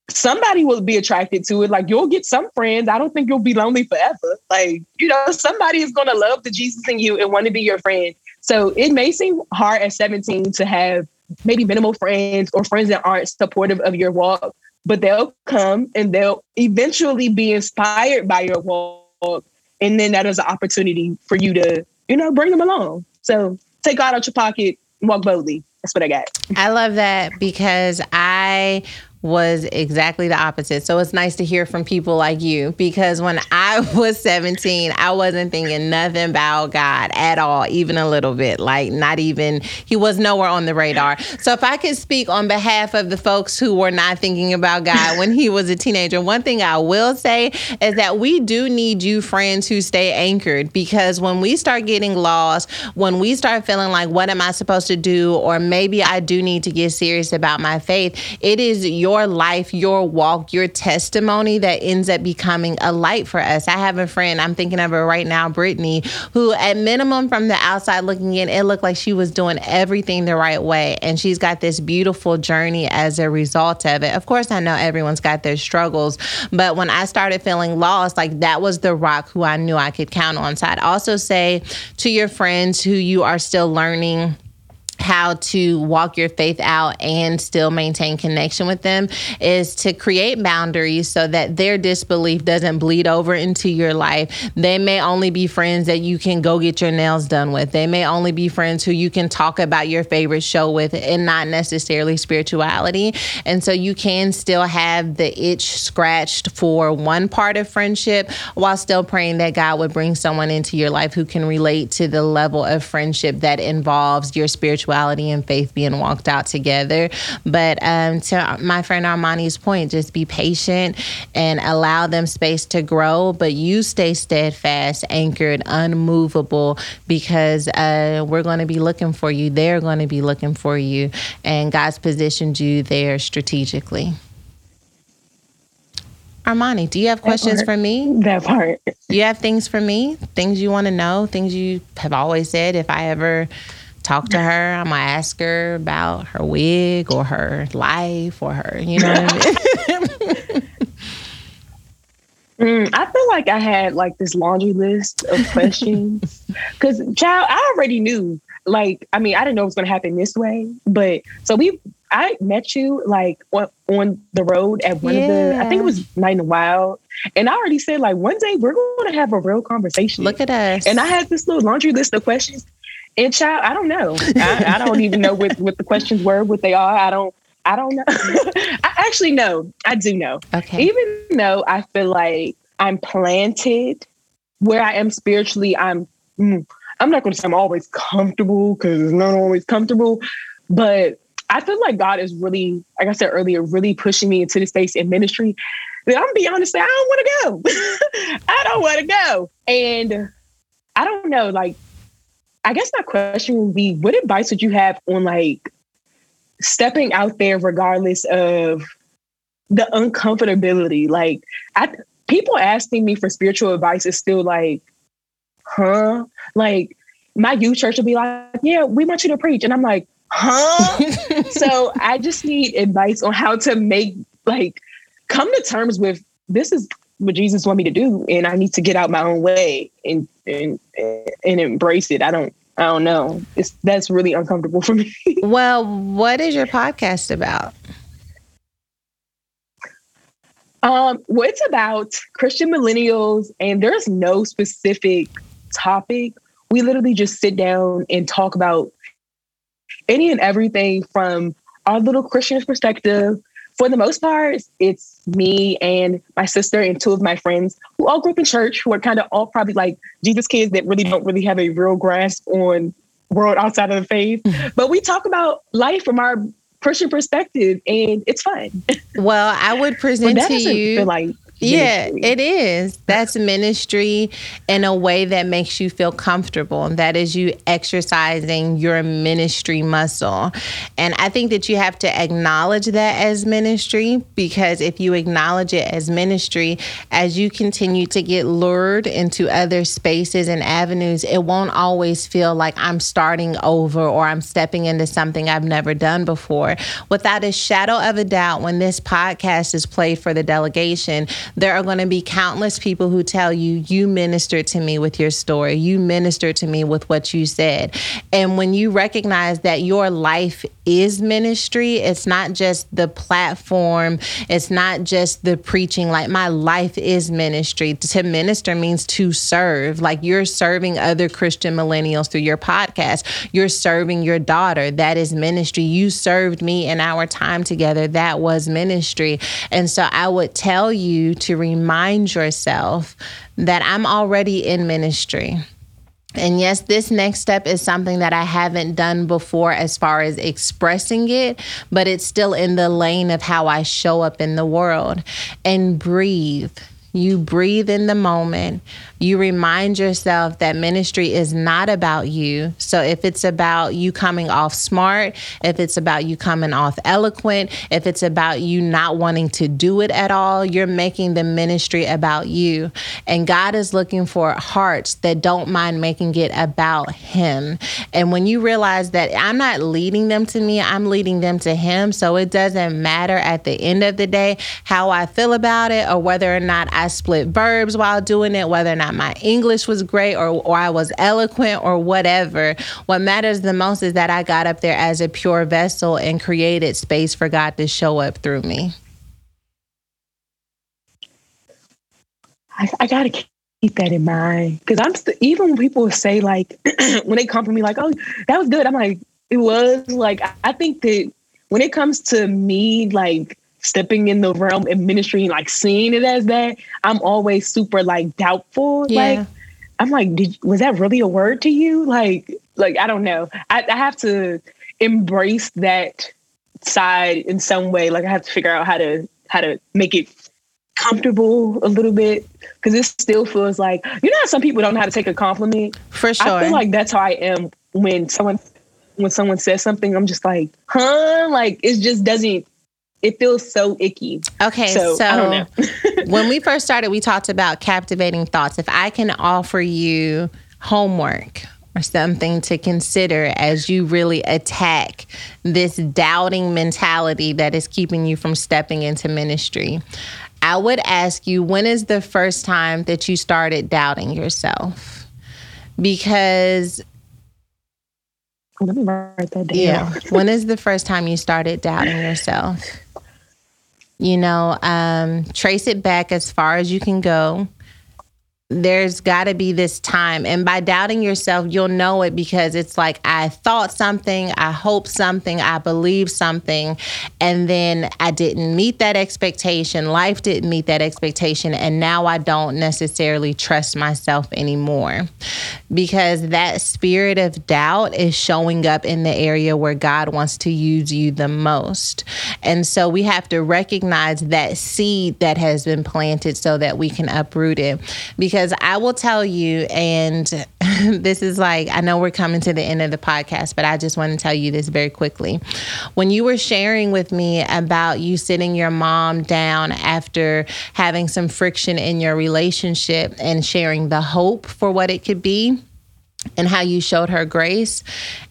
Somebody will be attracted to it. Like you'll get some friends. I don't think you'll be lonely forever. Like, you know, somebody is going to love the Jesus in you and want to be your friend. So it may seem hard at 17 to have maybe minimal friends or friends that aren't supportive of your walk but they'll come and they'll eventually be inspired by your walk. And then that is an opportunity for you to, you know, bring them along. So take God out your pocket, walk boldly. That's what I got. I love that because I was exactly the opposite. So it's nice to hear from people like you because when I was 17, I wasn't thinking nothing about God at all, even a little bit. Like, not even, he was nowhere on the radar. So if I could speak on behalf of the folks who were not thinking about God when he was a teenager, one thing I will say is that we do need you friends who stay anchored because when we start getting lost, when we start feeling like, what am I supposed to do? Or maybe I do need to get serious about my faith, it is your your life, your walk, your testimony that ends up becoming a light for us. I have a friend, I'm thinking of her right now, Brittany, who at minimum from the outside looking in, it looked like she was doing everything the right way. And she's got this beautiful journey as a result of it. Of course, I know everyone's got their struggles, but when I started feeling lost, like that was the rock who I knew I could count on. So I'd also say to your friends who you are still learning how to walk your faith out and still maintain connection with them is to create boundaries so that their disbelief doesn't bleed over into your life. They may only be friends that you can go get your nails done with. They may only be friends who you can talk about your favorite show with and not necessarily spirituality. And so you can still have the itch scratched for one part of friendship while still praying that God would bring someone into your life who can relate to the level of friendship that involves your spirituality spirituality and faith being walked out together. But um, to my friend Armani's point, just be patient and allow them space to grow, but you stay steadfast, anchored, unmovable, because uh, we're going to be looking for you. They're going to be looking for you, and God's positioned you there strategically. Armani, do you have questions for me? That part. You have things for me? Things you want to know? Things you have always said? If I ever talk to her. I'm gonna ask her about her wig or her life or her, you know what I mean? Mm, I feel like I had like this laundry list of questions because, child, I already knew. Like, I mean, I didn't know it was going to happen this way, but so we, I met you like on, on the road at one yeah. of the, I think it was Night in the Wild, and I already said like one day we're going to have a real conversation. Look at us. And I had this little laundry list of questions, and child, I don't know. I, I don't even know what, what the questions were, what they are. I don't. I don't know. I actually know. I do know. Okay. Even though I feel like I'm planted where I am spiritually, I'm. Mm, I'm not going to say I'm always comfortable because it's not always comfortable, but I feel like God is really, like I said earlier, really pushing me into the space in ministry. That I'm gonna be honest, I don't want to go. I don't want to go, and I don't know. Like I guess my question would be what advice would you have on like stepping out there regardless of the uncomfortability? Like I people asking me for spiritual advice is still like, huh? Like my youth church will be like, yeah, we want you to preach. And I'm like, huh? so I just need advice on how to make like come to terms with this is what Jesus want me to do, and I need to get out my own way and and and embrace it. I don't I don't know. It's that's really uncomfortable for me. well, what is your podcast about? Um, well, it's about Christian millennials, and there's no specific topic. We literally just sit down and talk about any and everything from our little Christian perspective for the most part, it's me and my sister and two of my friends who all grew up in church, who are kind of all probably like Jesus kids that really don't really have a real grasp on world outside of the faith. Mm-hmm. but we talk about life from our Christian perspective, and it's fun. Well, I would present to you like yeah, it is. That's ministry in a way that makes you feel comfortable. And that is you exercising your ministry muscle. And I think that you have to acknowledge that as ministry because if you acknowledge it as ministry, as you continue to get lured into other spaces and avenues, it won't always feel like I'm starting over or I'm stepping into something I've never done before. Without a shadow of a doubt, when this podcast is played for the delegation, there are going to be countless people who tell you, you ministered to me with your story. You ministered to me with what you said. And when you recognize that your life is ministry, it's not just the platform, it's not just the preaching. Like my life is ministry. To minister means to serve. Like you're serving other Christian millennials through your podcast, you're serving your daughter. That is ministry. You served me in our time together. That was ministry. And so I would tell you to remind yourself that I'm already in ministry. And yes, this next step is something that I haven't done before as far as expressing it, but it's still in the lane of how I show up in the world. And breathe You breathe in the moment. You remind yourself that ministry is not about you. So if it's about you coming off smart, if it's about you coming off eloquent, if it's about you not wanting to do it at all, you're making the ministry about you. And God is looking for hearts that don't mind making it about Him. And when you realize that I'm not leading them to me, I'm leading them to Him. So it doesn't matter at the end of the day how I feel about it or whether or not I split verbs while doing it, whether or not my English was great or, or I was eloquent or whatever. What matters the most is that I got up there as a pure vessel and created space for God to show up through me. I, I got to keep that in mind because I'm st- even when people say like when they come for me like oh that was good I'm like it was like I think that when it comes to me like stepping in the realm and ministry and like seeing it as that, I'm always super like doubtful. Yeah. Like I'm like, did was that really a word to you? Like, like I don't know. I, I have to embrace that side in some way. Like I have to figure out how to how to make it comfortable a little bit because it still feels like you know how some people don't know how to take a compliment. For sure, I feel like that's how I am when someone when someone says something. I'm just like, huh? Like it just doesn't it feels so icky. Okay, so, so when we first started, we talked about captivating thoughts. If I can offer you homework or something to consider as you really attack this doubting mentality that is keeping you from stepping into ministry, I would ask you when is the first time that you started doubting yourself? Because let me write that down. Yeah. when is the first time you started doubting yourself? You know, um, trace it back as far as you can go there's got to be this time. And by doubting yourself, you'll know it because it's like, I thought something, I hoped something, I believed something, and then I didn't meet that expectation. Life didn't meet that expectation. And now I don't necessarily trust myself anymore because that spirit of doubt is showing up in the area where God wants to use you the most. And so we have to recognize that seed that has been planted so that we can uproot it. Because because I will tell you, and this is like, I know we're coming to the end of the podcast, but I just want to tell you this very quickly. When you were sharing with me about you sitting your mom down after having some friction in your relationship and sharing the hope for what it could be, and how you showed her grace.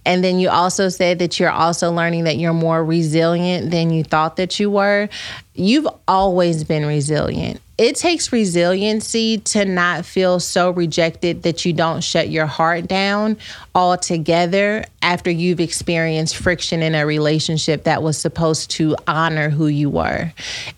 And then you also said that you're also learning that you're more resilient than you thought that you were. You've always been resilient it takes resiliency to not feel so rejected that you don't shut your heart down altogether after you've experienced friction in a relationship that was supposed to honor who you were.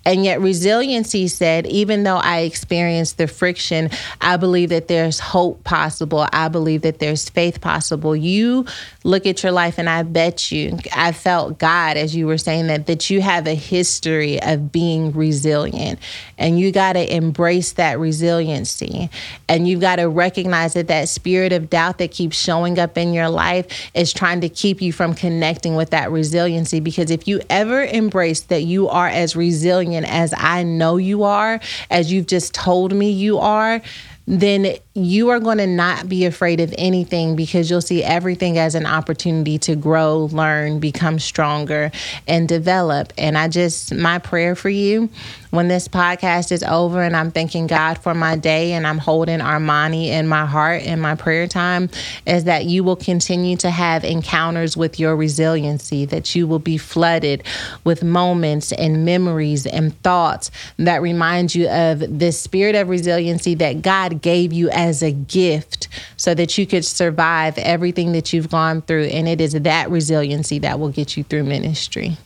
And yet, resiliency said, even though I experienced the friction, I believe that there's hope possible. I believe that there's faith possible. You look at your life, and I bet you, I felt God as you were saying that, that you have a history of being resilient. And you got to embrace that resiliency. And you've got to recognize that that spirit of doubt that keeps showing up in your life is trying to keep you from connecting with that resiliency. Because if you ever embrace that you are as resilient as I know you are, as you've just told me you are, then you are going to not be afraid of anything because you'll see everything as an opportunity to grow, learn, become stronger, and develop. And I just, my prayer for you when this podcast is over and I'm thanking God for my day and I'm holding Armani in my heart in my prayer time is that you will continue to have encounters with your resiliency, that you will be flooded with moments and memories and thoughts that remind you of this spirit of resiliency that God gave you as a gift so that you could survive everything that you've gone through. And it is that resiliency that will get you through ministry.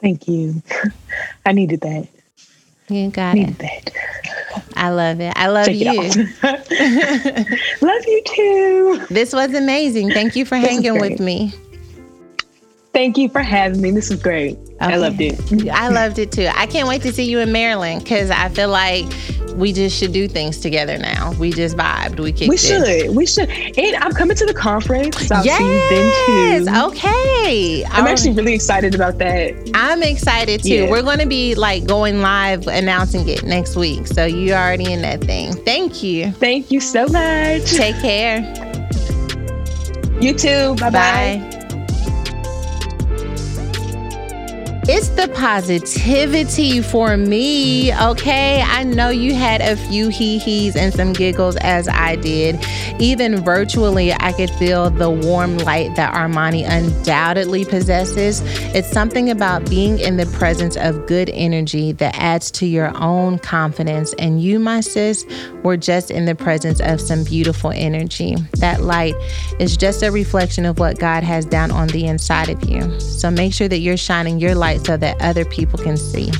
Thank you. I needed that. You got needed it. That. I love it. I love Check you. love you too. This was amazing. Thank you for this hanging with me. Thank you for having me. This is great. Okay. I loved it. I loved it too. I can't wait to see you in Maryland because I feel like we just should do things together now. We just vibed. We kicked We should. it. We should. And I'm coming to the conference. I'll yes. see you then too. Okay. I'm All actually right. really excited about that. I'm excited too. Yeah. We're going to be like going live announcing it next week. So you already in that thing. Thank you. Thank you so much. Take care. You too. Bye-bye. Bye. It's the positivity for me, okay? I know you had a few hee hees and some giggles as I did. Even virtually, I could feel the warm light that Armani undoubtedly possesses. It's something about being in the presence of good energy that adds to your own confidence. And you, my sis, were just in the presence of some beautiful energy. That light is just a reflection of what God has down on the inside of you. So make sure that you're shining your light so that other people can see.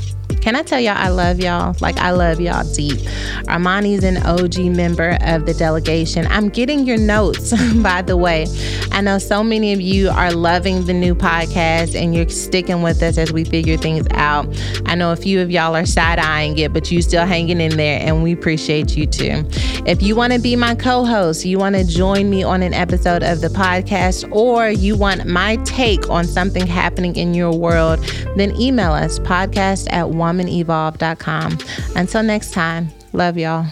Can I tell y'all I love y'all? Like I love y'all deep. Armani's an OG member of the delegation. I'm getting your notes, by the way. I know so many of you are loving the new podcast and you're sticking with us as we figure things out. I know a few of y'all are side eyeing it, but you're still hanging in there, and we appreciate you too. If you want to be my co-host, you want to join me on an episode of the podcast, or you want my take on something happening in your world, then email us podcast at womanevolve.com. Until next time, love y'all.